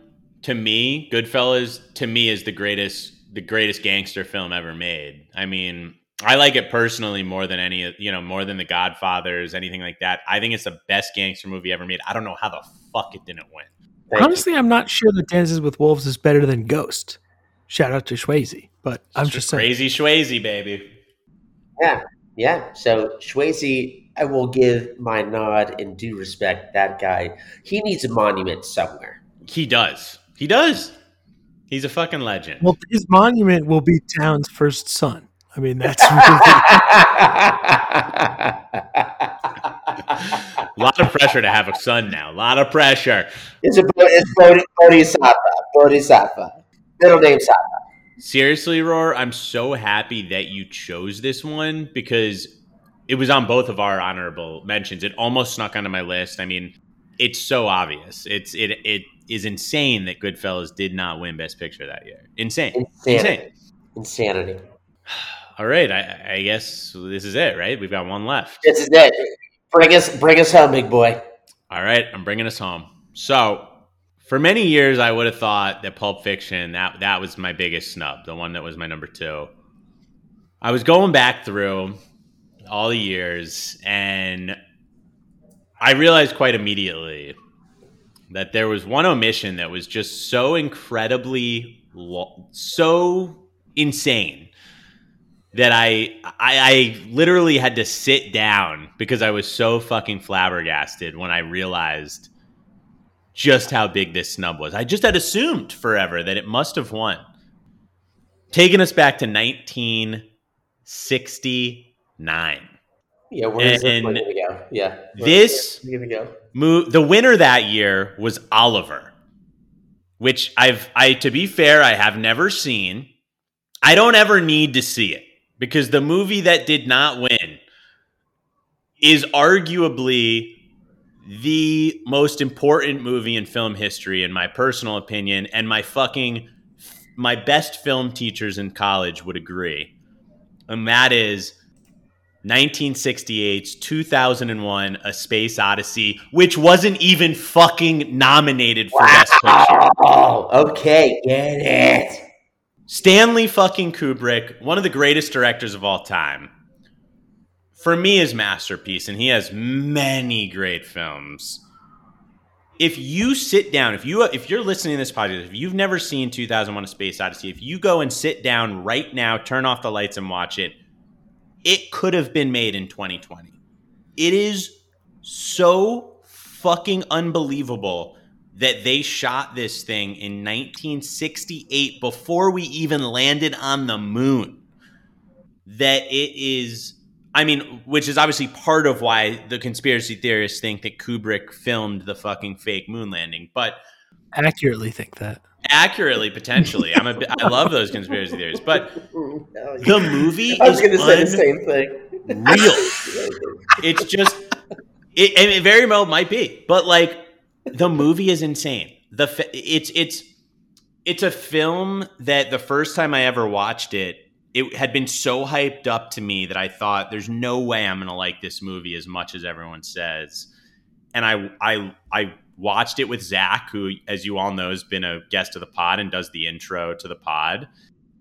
To me, Goodfellas to me is the greatest the greatest gangster film ever made. I mean, I like it personally more than any you know more than The Godfathers, anything like that. I think it's the best gangster movie ever made. I don't know how the fuck it didn't win. Thank you. Honestly, I'm not sure that Dances with Wolves is better than Ghost. Shout out to Swayze, but I'm It's just saying. crazy Swayze, baby. Yeah, yeah. So Swayze, I will give my nod and due respect. That guy, he needs a monument somewhere. He does. He does. He's a fucking legend. Well, his monument will be town's first son. I mean, that's <laughs> really, a <laughs> lot of pressure to have a son now. A lot of pressure. it's a it's Bodhi, Bodhisattva. Bodhisattva. Middle name Sattva. Seriously, Roar, I'm so happy that you chose this one because it was on both of our honorable mentions. It almost snuck onto my list. I mean, it's so obvious. It's it it is insane that Goodfellas did not win Best Picture that year. Insane. Insanity. Insanity. <sighs> <sighs> <sighs> All right, I, I guess this is it, right? We've got one left. This is it. Bring us, bring us home, big boy. All right, I'm bringing us home. So, for many years, I would have thought that Pulp Fiction that that was my biggest snub, the one that was my number two. I was going back through all the years, and I realized quite immediately that there was one omission that was just so incredibly lo- so insane that I, I I literally had to sit down because I was so fucking flabbergasted when I realized just how big this snub was. I just had assumed forever that it must have won. Taking us back to 1969. Yeah, where's this And gonna go? Yeah, this- it gonna go? Mo- the winner that year was Oliver, which I've I to be fair, I have never seen. I don't ever need to see it because the movie that did not win is arguably the most important movie in film history in my personal opinion and my fucking my best film teachers in college would agree. And that is 1968's 2001 A Space Odyssey, which wasn't even fucking nominated for Best Picture. Okay, get it. Stanley fucking Kubrick, one of the greatest directors of all time. For me, his masterpiece, and he has many great films. If you sit down, if you if you're listening to this podcast, if you've never seen 2001: A Space Odyssey, if you go and sit down right now, turn off the lights and watch it, it could have been made in 2020. It is so fucking unbelievable that they shot this thing in 1968 before we even landed on the moon. That it is, I mean, which is obviously part of why the conspiracy theorists think that Kubrick filmed the fucking fake moon landing, but Accurately think that. accurately, potentially. I'm a, bi- I love those conspiracy theories, but the <laughs> movie I was gonna say the same thing. real. it's just it, and it very well might be but like the movie is insane the fi- it's it's it's a film that the first time i ever watched it it had been so hyped up to me that i thought there's no way i'm gonna like this movie as much as everyone says and i i i watched it with zach who as you all know has been a guest of the pod and does the intro to the pod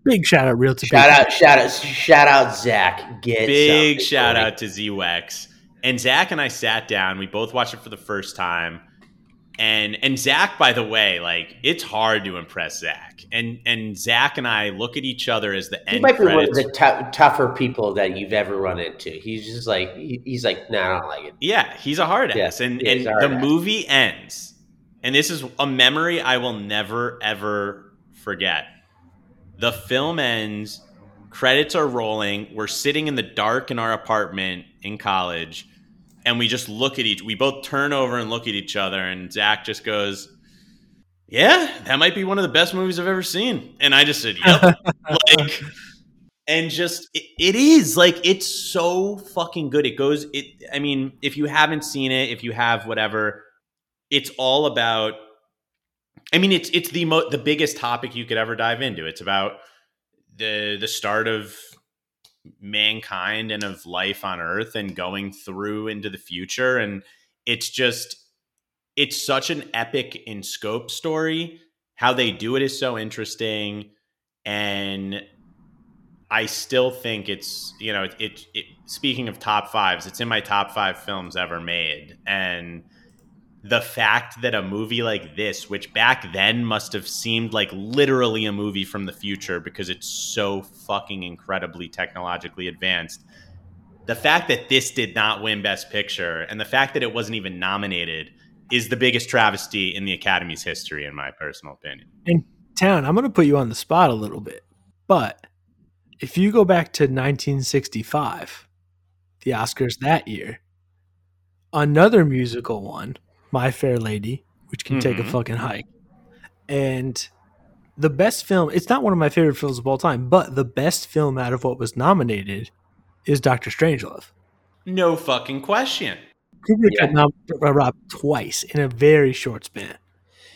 Big shout out, real to Shout people. out, shout out, shout out, Zach. Get Big shout buddy. out to ZWEX. And Zach and I sat down. We both watched it for the first time. And and Zach, by the way, like it's hard to impress Zach. And and Zach and I look at each other as the He end He might be one of the tou- tougher people that you've ever run into. He's just like he- he's like, no, I don't like it. yeah, he's a hard Yeah, ass. and and the ass. movie ends. And this is a memory I will never ever forget. The film ends, credits are rolling. We're sitting in the dark in our apartment in college, and we just look at each. We both turn over and look at each other, and Zach just goes, "Yeah, that might be one of the best movies I've ever seen." And I just said, <laughs> "Yep." like, and just it, it is like it's so fucking good. It goes. It. I mean, if you haven't seen it, if you have whatever, it's all about I mean, it's it's the mo- the biggest topic you could ever dive into. It's about the the start of mankind and of life on Earth and going through into the future, and it's just it's such an epic in scope story. How they do it is so interesting, and I still think it's you know it, it, it speaking of top fives, it's in my top five films ever made, and the fact that a movie like this, which back then must have seemed like literally a movie from the future because it's so fucking incredibly technologically advanced, the fact that this did not win Best Picture and the fact that it wasn't even nominated is the biggest travesty in the Academy's history, in my personal opinion. And Town, I'm going to put you on the spot a little bit. But if you go back to 1965, the Oscars that year, another musical one, My Fair Lady, which can take a Mhm. fucking hike. And the best film, it's not one of my favorite films of all time, but the best film out of what was nominated is Doctor Strangelove. No fucking question. Kubrick Yeah. got nom- uh, robbed twice in a very short span.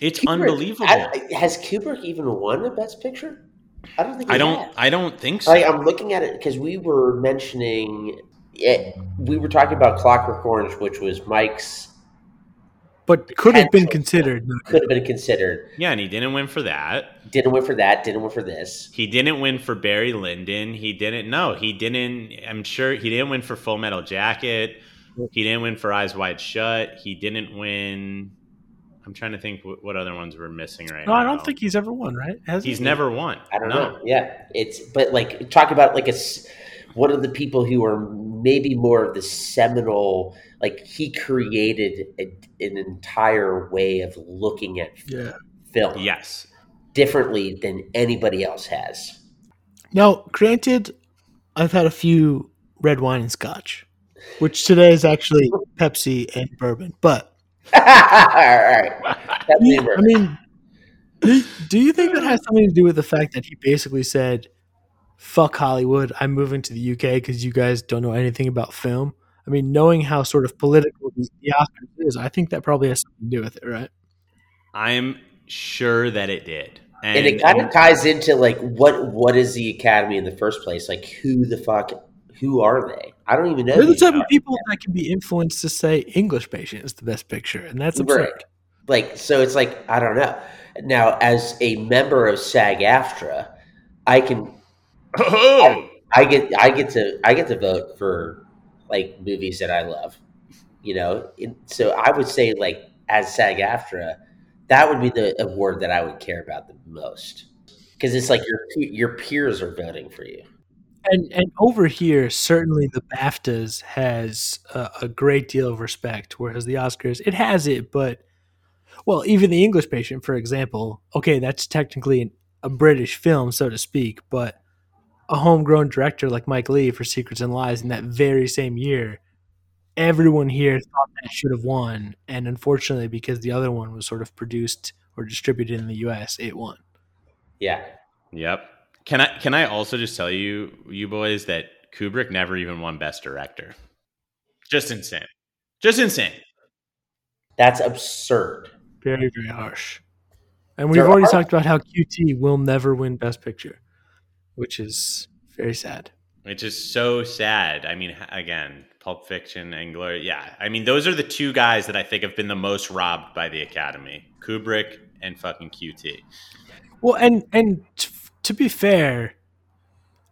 It's Kubrick- unbelievable. I- has Kubrick even won a Best Picture? I don't think. He I don't. has. I don't think so. Like I'm looking at it because we were mentioning it. We were talking about Clockwork Orange, which was Mike's. But could have been considered. Could have been considered. yeah, and he didn't win for that. Didn't win for that. Didn't win for this. He didn't win for Barry Lyndon. He didn't. No, he didn't. I'm sure he didn't win for Full Metal Jacket. He didn't win for Eyes Wide Shut. He didn't win. I'm trying to think what, what other ones we're missing right No, now. I don't think he's ever won, right? Has he's he? never won. I don't No. know. Yeah, it's but like talk about like a s- one of the people who are maybe more of the seminal. Like he created a, an entire way of looking at Yeah. film Yes. differently than anybody else has. Now, granted, I've had a few red wine and scotch, which today is actually <laughs> Pepsi and bourbon. But All right, That's Yeah, I mean, do, do you think that has something to do with the fact that he basically said, "Fuck Hollywood, I'm moving to the UK because you guys don't know anything about film"? I mean, knowing how sort of political the, the Oscars is, I think that probably has something to do with it, right? I'm sure that it did. And, and it kind of ties into like what what is the academy in the first place? Like who the fuck who are they? I don't even know. They're the type guys. of people that can be influenced to say English patient is the best picture, and that's Right. absurd. Like so, it's like I don't know. Now, as a member of SAG-AFTRA, I can Oh! I get I get to I get to vote for like movies that I love. You know, so I would say like as SAG-AFTRA, that would be the award that I would care about the most because it's like your your peers are voting for you. And and over here, certainly the BAFTAs has a, a great deal of respect, whereas the Oscars it has it, but well, even the English Patient, for example, okay, that's technically an, a British film, so to speak, but a homegrown director like Mike Leigh for Secrets and Lies in that very same year, everyone here thought that should have won, and unfortunately, because the other one was sort of produced or distributed in the U.S., it won. Yeah, Yep. Can I can I also just tell you, you boys, that Kubrick never even won Best Director. Just insane. Just insane. that's absurd. Very, very harsh. And we've There already are- talked about how QT will never win Best Picture, which is very sad. Which is so sad. I mean, again, Pulp Fiction and Glory. Yeah. I mean, those are the two guys that I think have been the most robbed by the Academy Kubrick and fucking QT. Well, and and t- to be fair,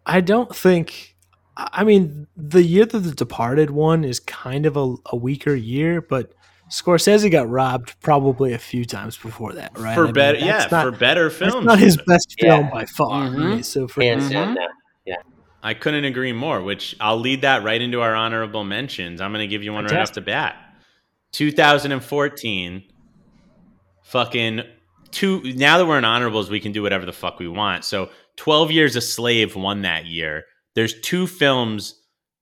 I don't think. I I mean, the year that The Departed won is kind of a, a weaker year, but Scorsese got robbed probably a few times before that, right? I For mean, better, yeah, that's not, for better that's films. not his best film Yeah. by far. Mhm. right? So for Hands down, Mhm. no. I couldn't agree more, which I'll lead that right into our honorable mentions. I'm going to give you one right off the bat. 2014, fucking two. Now that we're in honorables, we can do whatever the fuck we want. So 12 Years a Slave won that year. There's two films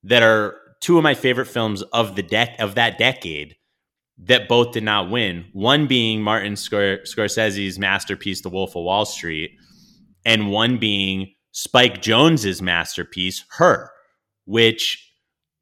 that are two of my favorite films of the deck of that decade that both did not win. One being Martin Scor- Scorsese's masterpiece, The Wolf of Wall Street, and one being Spike Jonze's masterpiece, Her, which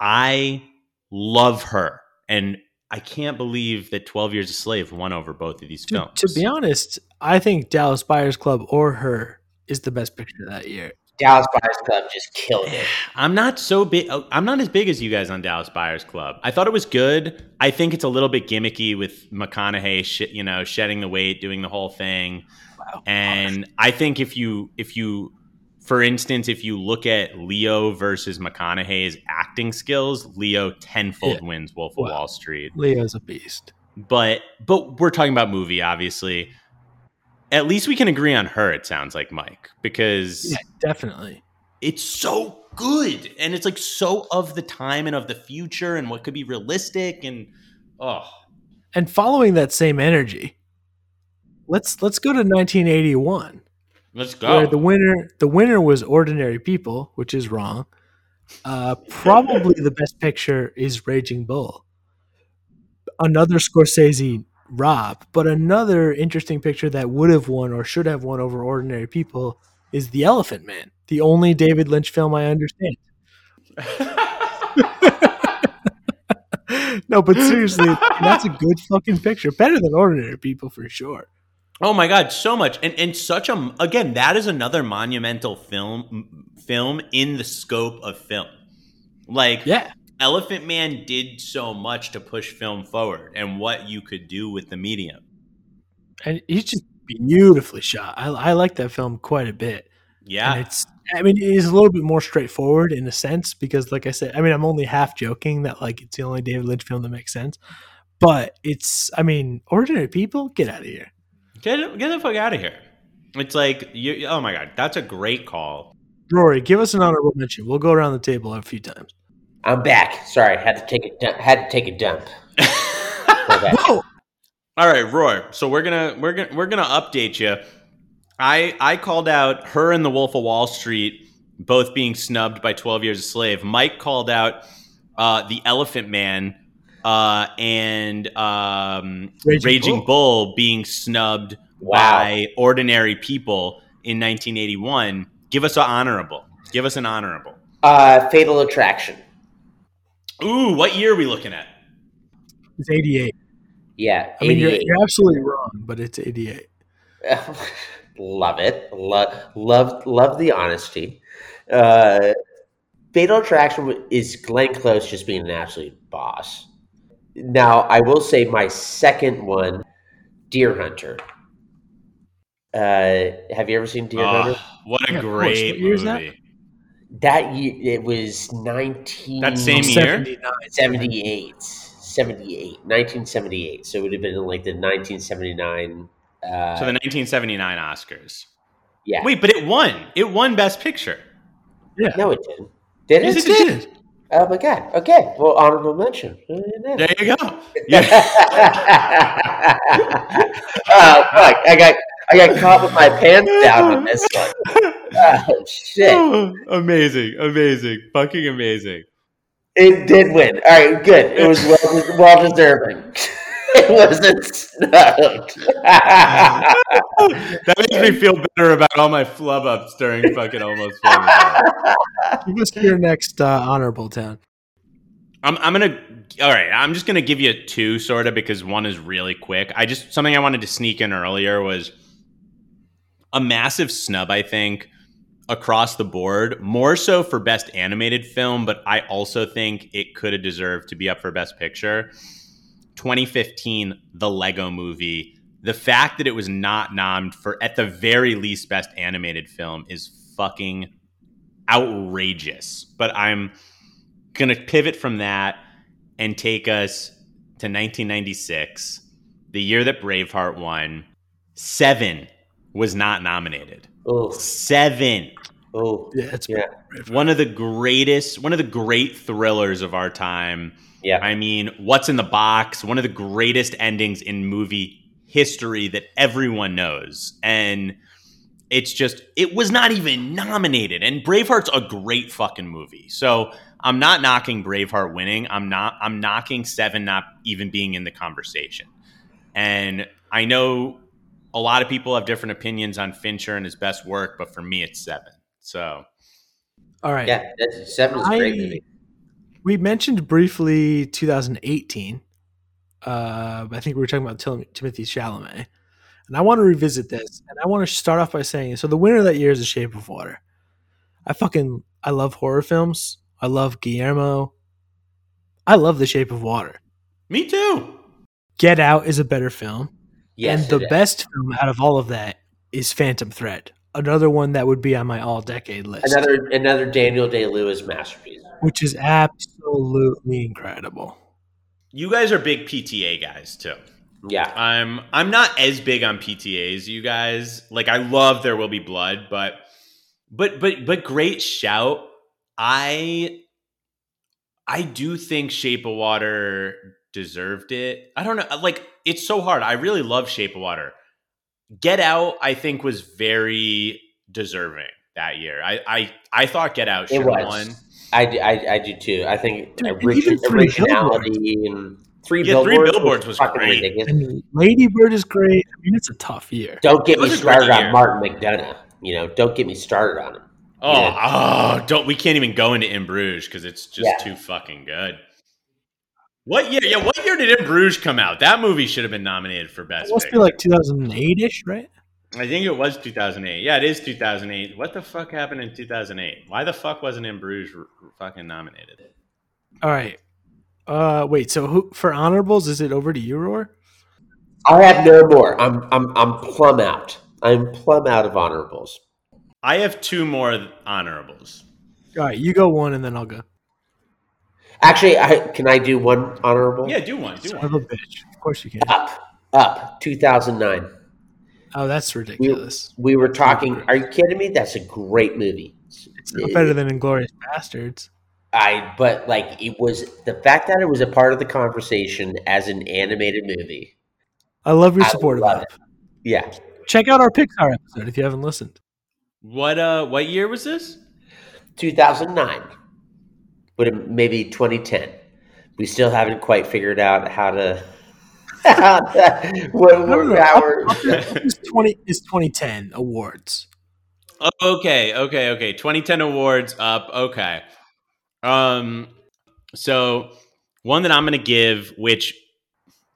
I love her. And I can't believe that 12 Years a Slave won over both of these to, films. to be honest, I think Dallas Buyers Club or Her is the best picture that year. Dallas Buyers Club just killed it. <sighs> I'm not so big. Oh, I'm not as big as you guys on Dallas Buyers Club. I thought it was good. I think it's a little bit gimmicky with McConaughey, sh- you know, shedding the weight, doing the whole thing. Wow. And I think if you, if you, for instance, if you look at Leo versus McConaughey's acting skills, Leo tenfold Yeah. wins Wolf of Wow. Wall Street. Leo's a beast. But but we're talking about movie, obviously. At least we can agree on her. It sounds like Mike because Yeah, definitely. it's so good and it's like so of the time and of the future and what could be realistic and oh And following that same energy, let's let's go to 1981, let's where go the winner the winner was Ordinary People, which is wrong. Uh, probably the best picture is Raging Bull. Another Scorsese rob, but another interesting picture that would have won or should have won over Ordinary People is The Elephant Man, the only David Lynch film I understand. <laughs> no, but seriously, that's a good fucking picture. Better than Ordinary People for sure. oh my god so much and and such a again that is another monumental film film in the scope of film like Yeah. Elephant man did so much to push film forward and what you could do with the medium And he's just beautifully shot. I, I like that film quite a bit. yeah And it's I mean, it is a little bit more straightforward in a sense because like I said, I mean I'm only half joking that like it's the only David Lynch film that makes sense. but it's I mean, ordinary people, get out of here. Get get the fuck out of here. It's like you. Oh my god, that's a great call. Rory, give us an honorable mention. We'll go around the table a few times. I'm back. Sorry, had to take a dump. had to take a dump. <laughs> Whoa! All right, Roy. So we're gonna we're gonna we're gonna update you. I I called out her and the Wolf of Wall Street both being snubbed by Twelve Years a Slave. Mike called out uh, the Elephant Man uh, and um, Raging Raging, Bull. Bull. being snubbed Wow. by Ordinary People in 1981. Give us an honorable. Give us an honorable. Uh, Fatal Attraction. Ooh, what year are we looking at? It's 88. Yeah, I mean, you're, you're absolutely wrong, but it's 88. <laughs> love it. Love, love, love the honesty. Uh, Fatal Attraction is Glenn Close just being an absolute boss. Now, I will say my second one, Deer Hunter. Uh, have you ever seen Deer Oh, Hunter? what a Yeah, great What year is that? movie. That year, it was nineteen. That same year? 79. 78 78 1978 so it would have been in like the 1979 uh So the 1979 Oscars. yeah Wait, but it won. It won Best Picture. Yeah. no it didn't did Yes, it, it did. oh my god okay well honorable mention There you go. <laughs> Yeah. oh fuck i got i got caught with my pants down on this one. <laughs> Oh shit. <laughs> Amazing, amazing, fucking amazing. it did win. All right good. It was well, <laughs> well deserving. It wasn't snubbed That makes me feel better about all my flub ups during fucking almost famous. Give us your next uh, honorable town. I'm, I'm gonna all right i'm just gonna give you two sort of because one is really quick. I just something i wanted to sneak in earlier was a massive snub i think across the board more so for best animated film but i also think it could have deserved to be up for best picture. 2015 the lego movie. The fact that it was not nommed for at the very least best animated film is fucking outrageous. But i'm going to pivot from that and take us to 1996, the year that Braveheart won. Seven was not nominated. oh Seven. oh Yeah, it's yeah One of the greatest, one of the great thrillers of our time. yeah I mean, What's in the Box? One of the greatest endings in movie history that everyone knows. And it's just, it was not even nominated. And Braveheart's a great fucking movie. So I'm not knocking Braveheart winning. I'm not, I'm knocking Seven not even being in the conversation. And I know a lot of people have different opinions on Fincher and his best work, but for me, it's Seven. So all right. yeah that's, seven is a great I- movie We mentioned briefly 2018. Uh, I think we were talking about Tim- Timothée Chalamet, and I want to revisit this. And I want to start off by saying, so the winner that year is The Shape of Water. I fucking I love horror films. I love Guillermo. I love The Shape of Water. me too. Get Out is a better film, yes and the it is. best film out of all of that is Phantom Thread. Another one that would be on my all decade list, another another daniel day-lewis masterpiece which is absolutely incredible. You guys are big PTA guys too. yeah I'm I'm not as big on PTAs, you guys. Like I love There Will Be Blood, but but but but great shout. I I do think Shape of Water deserved it. I don't know. Like it's so hard. I really love Shape of Water. Get Out, I think, was very deserving that year. I I, I thought Get Out It should have was. won. I, do- I, I do too. I think Dude, and origi- even Three originality and three Yeah, Three billboards, Billboards was fucking great. ridiculous. And Lady Bird is great. I mean, it's a tough year. Don't get It me was a great started on Martin McDonagh. You know, don't get me started on him. Oh, Yeah. oh, don't we can't even go into In Bruges because it's just Yeah. too fucking good. What year? Yeah, what year did In Bruges come out? That movie should have been nominated for best. It best. must be like 2008 ish, right? I think it was 2008. Yeah, it is 2008. What the fuck happened in 2008? Why the fuck wasn't In Bruges r- r- fucking nominated? All right. Uh, wait. So who for honorables? Is it over to you, Roar? I have no more. I'm I'm I'm plumb out. I'm plumb out of honorables. I have two more honorables. All right, you go one, and then I'll go. Actually, I, can I do one honorable? Yeah, do one. Do Son one. of a bitch. Of course you can. Up, up, 2009. Oh, that's ridiculous. we were talking. Are you kidding me? That's a great movie. It's not better than Inglourious Basterds. I, but like it was the fact that it was a part of the conversation as an animated movie. I love your I support of love that. Yeah, Check out our Pixar episode if you haven't listened. What uh what year was this? 2009, but maybe 2010. We still haven't quite figured out how to. how <laughs> to what, No, no, no. our- is twenty is twenty ten awards. Okay, okay, okay. 2010 awards up. Okay. Um so one that I'm going to give which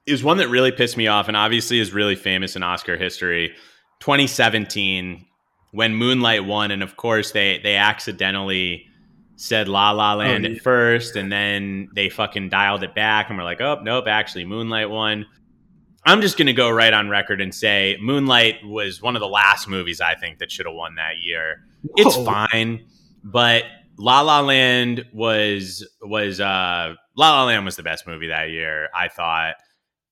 is one that really pissed me off and obviously is really famous in Oscar history. 2017 when Moonlight won and of course they they accidentally said La La Land yeah. at first and then they fucking dialed it back and we're like, "Oh, nope, actually Moonlight won." I'm just to go right on record and say Moonlight was one of the last movies I think that should have won that year. It's Whoa. fine, but La La Land was was uh La La Land was the best movie that year, I thought.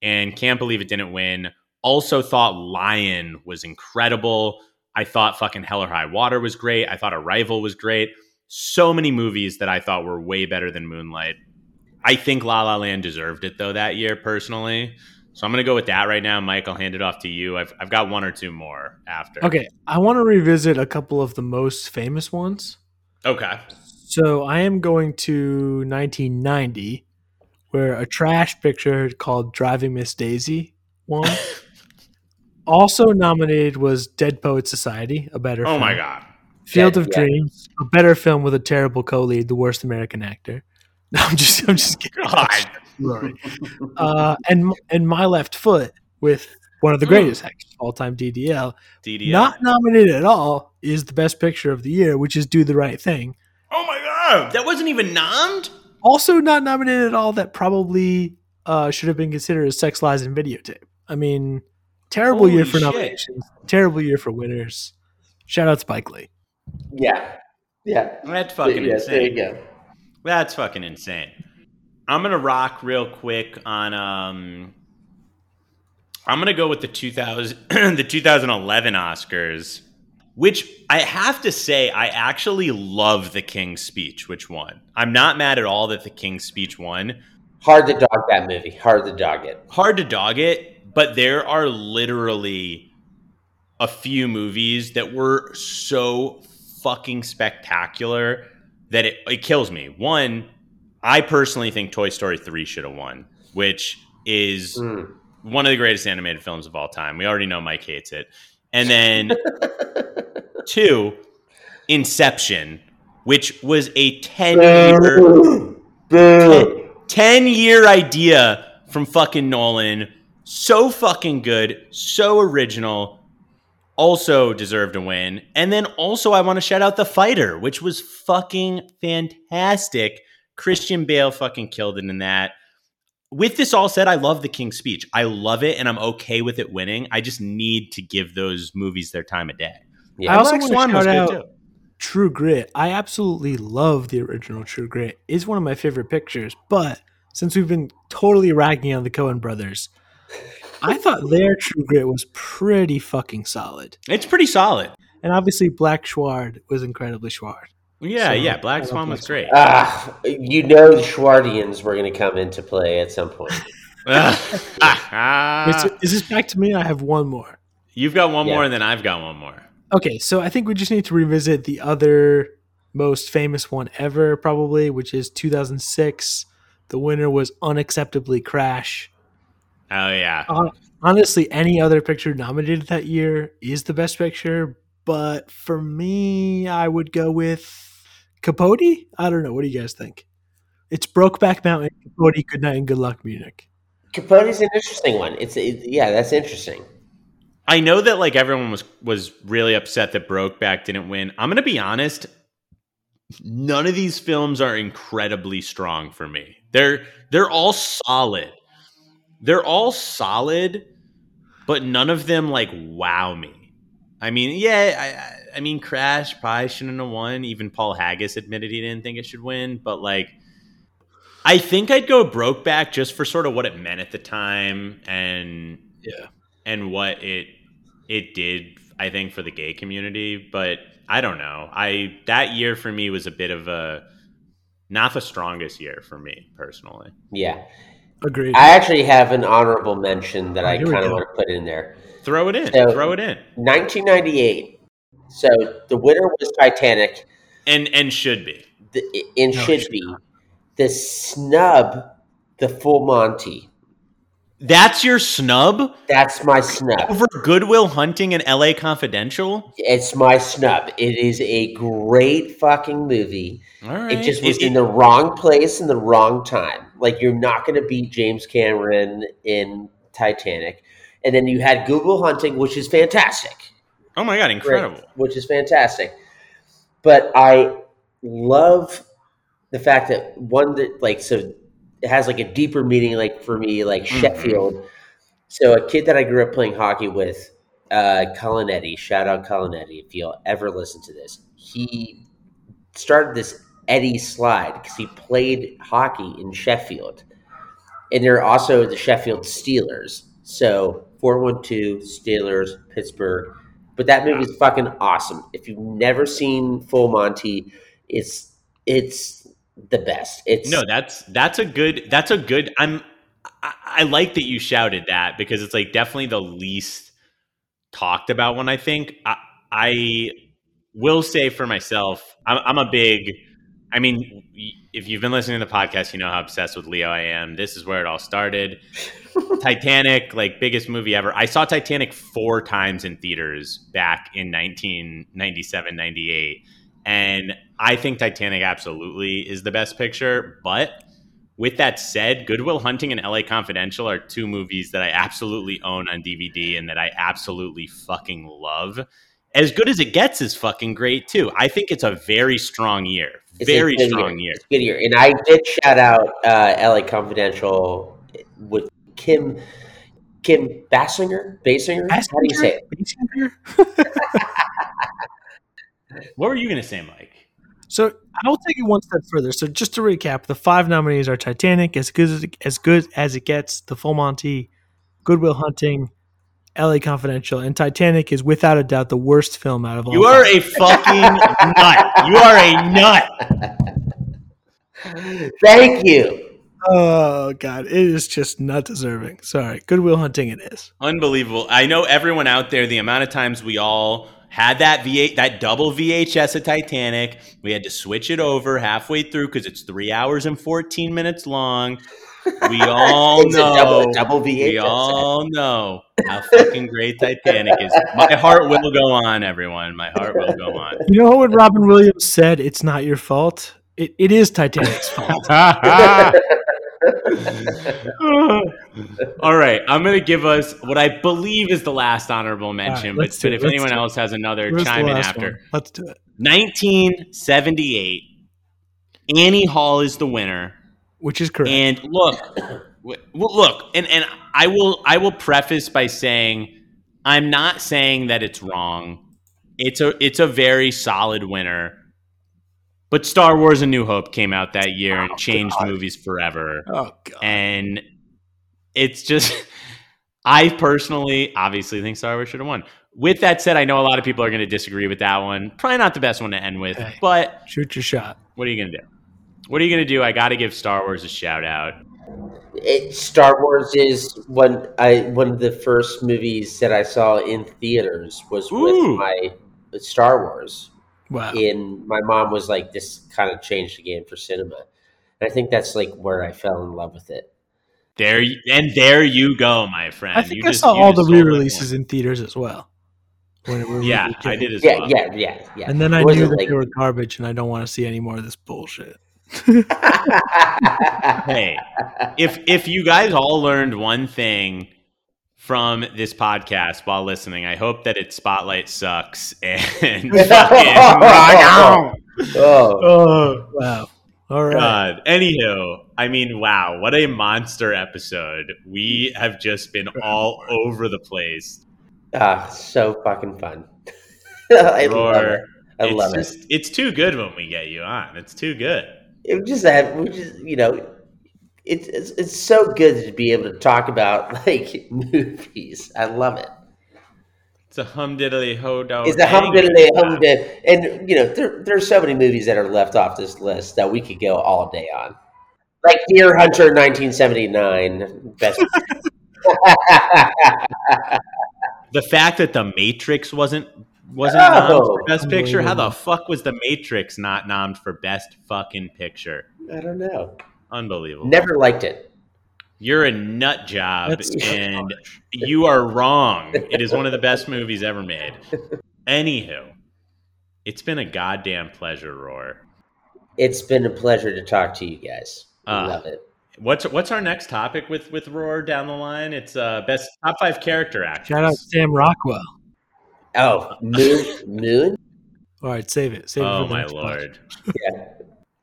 And can't believe it didn't win. Also thought Lion was incredible. I thought fucking Hell or High Water was great. I thought Arrival was great. So many movies that I thought were way better than Moonlight. I think La La Land deserved it though that year personally. So I'm gonna go with that right now, Mike. I'll hand it off to you. I've I've got one or two more after. Okay, I want to revisit a couple of the most famous ones. Okay. So I am going to 1990, where a trash picture called "Driving Miss Daisy" won. <laughs> also nominated was Dead Poet Society, a better. Oh film. my god. Field Yeah, of yeah. Dreams, a better film with a terrible co-lead, the worst American actor. <laughs> No, I'm just, I'm just kidding. <laughs> God. Rory. Uh, and and My Left Foot with one of the greatest actors of all time, DDL. DDL. Not nominated at all is the best picture of the year, which is Do the Right Thing. oh my god. That wasn't even nommed? Also not nominated at all. That probably uh, should have been considered a Sex Lies and Videotape. I mean, terrible Holy year for shit. nominations. Terrible year for winners. Shout out Spike Lee. yeah, yeah. That's fucking yeah, There you insane. go. That's fucking insane. I'm gonna rock real quick on um I'm gonna go with the 2000 <clears throat> the 2011 Oscars, which I have to say I actually love the King's Speech, which won. I'm not mad at all that the King's Speech won. Hard to dog that movie. Hard to dog it. hard to dog it, but there are literally a few movies that were so fucking spectacular that it, it kills me. One, I personally think Toy Story 3 should have won, which is Mm. one of the greatest animated films of all time. We already know Mike hates it. And then <laughs> two, Inception, which was a 10 year Boo. Boo. 10 year idea from fucking Nolan. So fucking good, so original. Also deserved a win. And then also, I want to shout out The Fighter, which was fucking fantastic. Christian Bale fucking killed it in that. With this all said, I love The King's Speech. I love it and I'm okay with it winning. I just need to give those movies their time of day. Yeah. I also Black want to Swan was shout good, out too. True Grit. I absolutely love the original True Grit. It's one of my favorite pictures. But since we've been totally ragging on the Coen brothers, I thought their True Grit was pretty fucking solid. It's pretty solid. And obviously, Black Schward was incredibly Schward. Yeah, So, yeah. Black love Swan Black was great. Ah, you know the Schwardians were going to come into play at some point. <laughs> <laughs> Ah. Is, is this back to me? I have one more. You've got one Yeah. more, and then I've got one more. Okay, so I think we just need to revisit the other most famous one ever, probably, which is 2006. The winner was Unacceptably Crash. Oh yeah, Hon- honestly, any other picture nominated that year is the best picture, but for me, I would go with Capote. I don't know. What do you guys think? It's Brokeback Mountain, Capote, Good Night, and Good Luck, Munich. Capote's an interesting one. It's it, yeah, that's interesting. I know that like everyone was was really upset that Brokeback didn't win. I'm gonna be honest. None of these films are incredibly strong for me. They're they're all solid. They're all solid, but none of them like wow me. I mean, yeah, I- I, mean, Crash probably shouldn't have won. Even Paul Haggis admitted he didn't think it should win, but like, I think I'd go Brokeback just for sort of what it meant at the time and Yeah. and what it it did. I think for the gay community, but I don't know. I that year for me was a bit of a not the strongest year for me personally. Yeah. Agreed. I actually have an honorable mention that Oh, I kind of want to put in there. Throw it in. So- throw it in. 1998. So the winner was Titanic. And and should be. The, and No, it should should be the snub, the Full Monty. That's your snub That's my snub. over Good Will Hunting and LA Confidential. It's my snub. It is a great fucking movie. All right. It just was It- in the wrong place in the wrong time. Like you're not going to beat James Cameron in Titanic, and then you had Good Will Hunting, which is fantastic, oh my god, incredible. which is fantastic. But I love the fact that one that like so it has like a deeper meaning. Like for me, like Mhm. Sheffield. So a kid that I grew up playing hockey with, uh, Colin Eddy. Shout out Colin Eddy if you'll ever listen to this. He started this Eddie slide because he played hockey in Sheffield, and they're also the Sheffield Steelers. So four one two Steelers Pittsburgh. But that movie is fucking awesome. If you've never seen Full Monty, it's it's the best. It's No, that's that's a good that's a good I'm I, I like that you shouted that because it's like definitely the least talked about one I think. I I will say for myself, I'm, I'm a big I mean, if you've been listening to the podcast, you know how obsessed with Leo I am. This is where it all started. <laughs> Titanic, like biggest movie ever. I saw Titanic four times in theaters back in 1997, 98. And I think Titanic absolutely is the best picture. But with that said, Good Will Hunting and LA Confidential are two movies that I absolutely own on DVD and that I absolutely fucking love. As good as it gets is fucking great too. I think it's a very strong year. It's Very good strong year. It's a good year. And I did shout out uh, LA Confidential with Kim Kim Basinger. Bassinger? How do you say it? Basinger? <laughs> What were you going to say, Mike? So I will take it one step further. So just to recap, the five nominees are Titanic, as good as as good as it gets, The Full Monty, Good Will Hunting, L.A. Confidential, and Titanic is without a doubt the worst film out of all. You are time. a fucking nut. You are a nut. <laughs> Thank you. oh god, it is just not deserving. Sorry, Good Will Hunting, it is. Unbelievable. I know everyone out there, the amount of times we all had that V8, that double VHS of Titanic. We had to switch it over halfway through because it's three hours and 14 minutes long. We <laughs> all It's a know. double, double VHS. we all know how fucking great Titanic is. My heart will go on, everyone. My heart will go on. You know what Robin Williams said? It's not your fault. It, it is Titanic's fault. <laughs> All right, I'm going to give us what I believe is the last honorable mention, but, but if anyone else has another, Wes chime in after. one? Let's do it. 1978. Annie Hall is the winner, Which is correct. and look, well, look, and and I will I will preface by saying I'm not saying that it's wrong. It's a it's a very solid winner. But Star Wars: A New Hope came out that year and oh, changed movies forever oh god. and it's just <laughs> I personally obviously think Star Wars should have won. With that said, I know a lot of people are going to disagree with that one. Probably not the best one to end with, Okay. but Shoot your shot. what are you going to do? What are you going to do? I got to give Star Wars a shout out. It, Star Wars is one I one of the first movies that I saw in theaters was Ooh. with my Star Wars. Wow. And my mom was like, "This kind of changed the game for cinema." And I think that's like where I fell in love with it. There y- and there you go, my friend. I think You I just- saw all the re-releases in theaters as well. When it Yeah, I did as Yeah, well. yeah, yeah, yeah. And then I knew that like- they were garbage, and I don't want to see any more of this bullshit. Hey, if if you guys all learned one thing from this podcast while listening, I hope that it spotlight sucks and <laughs> fucking <laughs> oh, Oh wow! All right. God. Anywho, I mean, wow, what a monster episode. We have just been <laughs> all over the place. ah, so fucking fun. I love it. I it's love just, It's too good when we get you on. It's too good. It. It just that we just you know it's, it's it's so good to be able to talk about <laughs> like movies. I love it. It's a hum diddly ho do. It's a hum diddly hum did, and you know there there's so many movies that are left off this list that we could go all day on, like Deer Hunter, 1979, best. <laughs> The fact that The Matrix wasn't wasn't Oh, nommed for Best Picture. How the fuck was The Matrix not nommed for Best fucking Picture? I don't know. Unbelievable. Never liked it. You're a nut job, That's and you are wrong. It is one of the best movies ever made. Anywho, it's been a goddamn pleasure, Roar. It's been a pleasure to talk to you guys. I Ah. love it. What's what's our next topic with with Roar down the line? It's uh best top five character actors. Shout out to Sam Rockwell. Oh, Moon, Moon. All right, save it. Save it Oh for my lord. Yeah.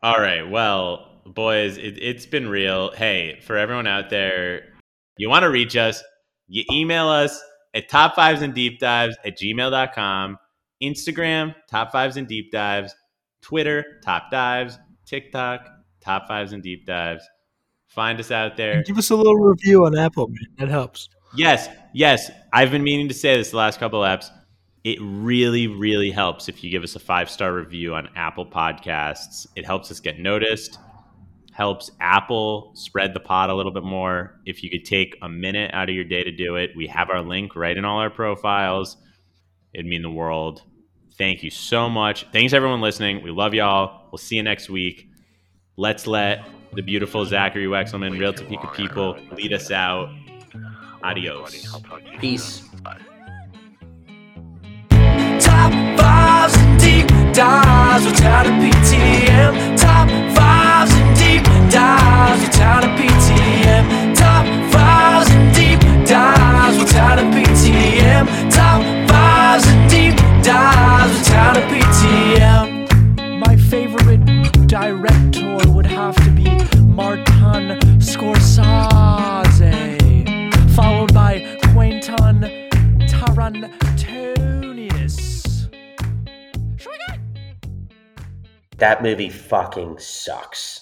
All right. Well, boys, it, it's been real. Hey, for everyone out there, you want to reach us, you email us at top fives and deep dives at gmail.com, Instagram, top fives and deep dives, Twitter, top dives, TikTok, top fives and deep dives. Find us out there. And give us a little review on Apple, man. That helps. Yes, yes. I've been meaning to say this the last couple of apps. It really, really helps if you give us a five star review on Apple Podcasts. It helps us get noticed, helps Apple spread the pod a little bit more. If you could take a minute out of your day to do it, we have our link right in all our profiles. It'd mean the world. Thank you so much. Thanks, everyone listening. We love y'all. We'll see you next week. Let's let the beautiful Zachary Wexelman, Real Topeka people, lead us out. Adios. I'll talk to you Peace. Top fives and deep dives a PTM. Top fives and deep dives a PTM. Top fives and deep dives a PTM. Top fives and deep dives a PTM. My favorite director would have to be Martin Scorsese, followed by Quentin Tarantonius. That movie fucking sucks.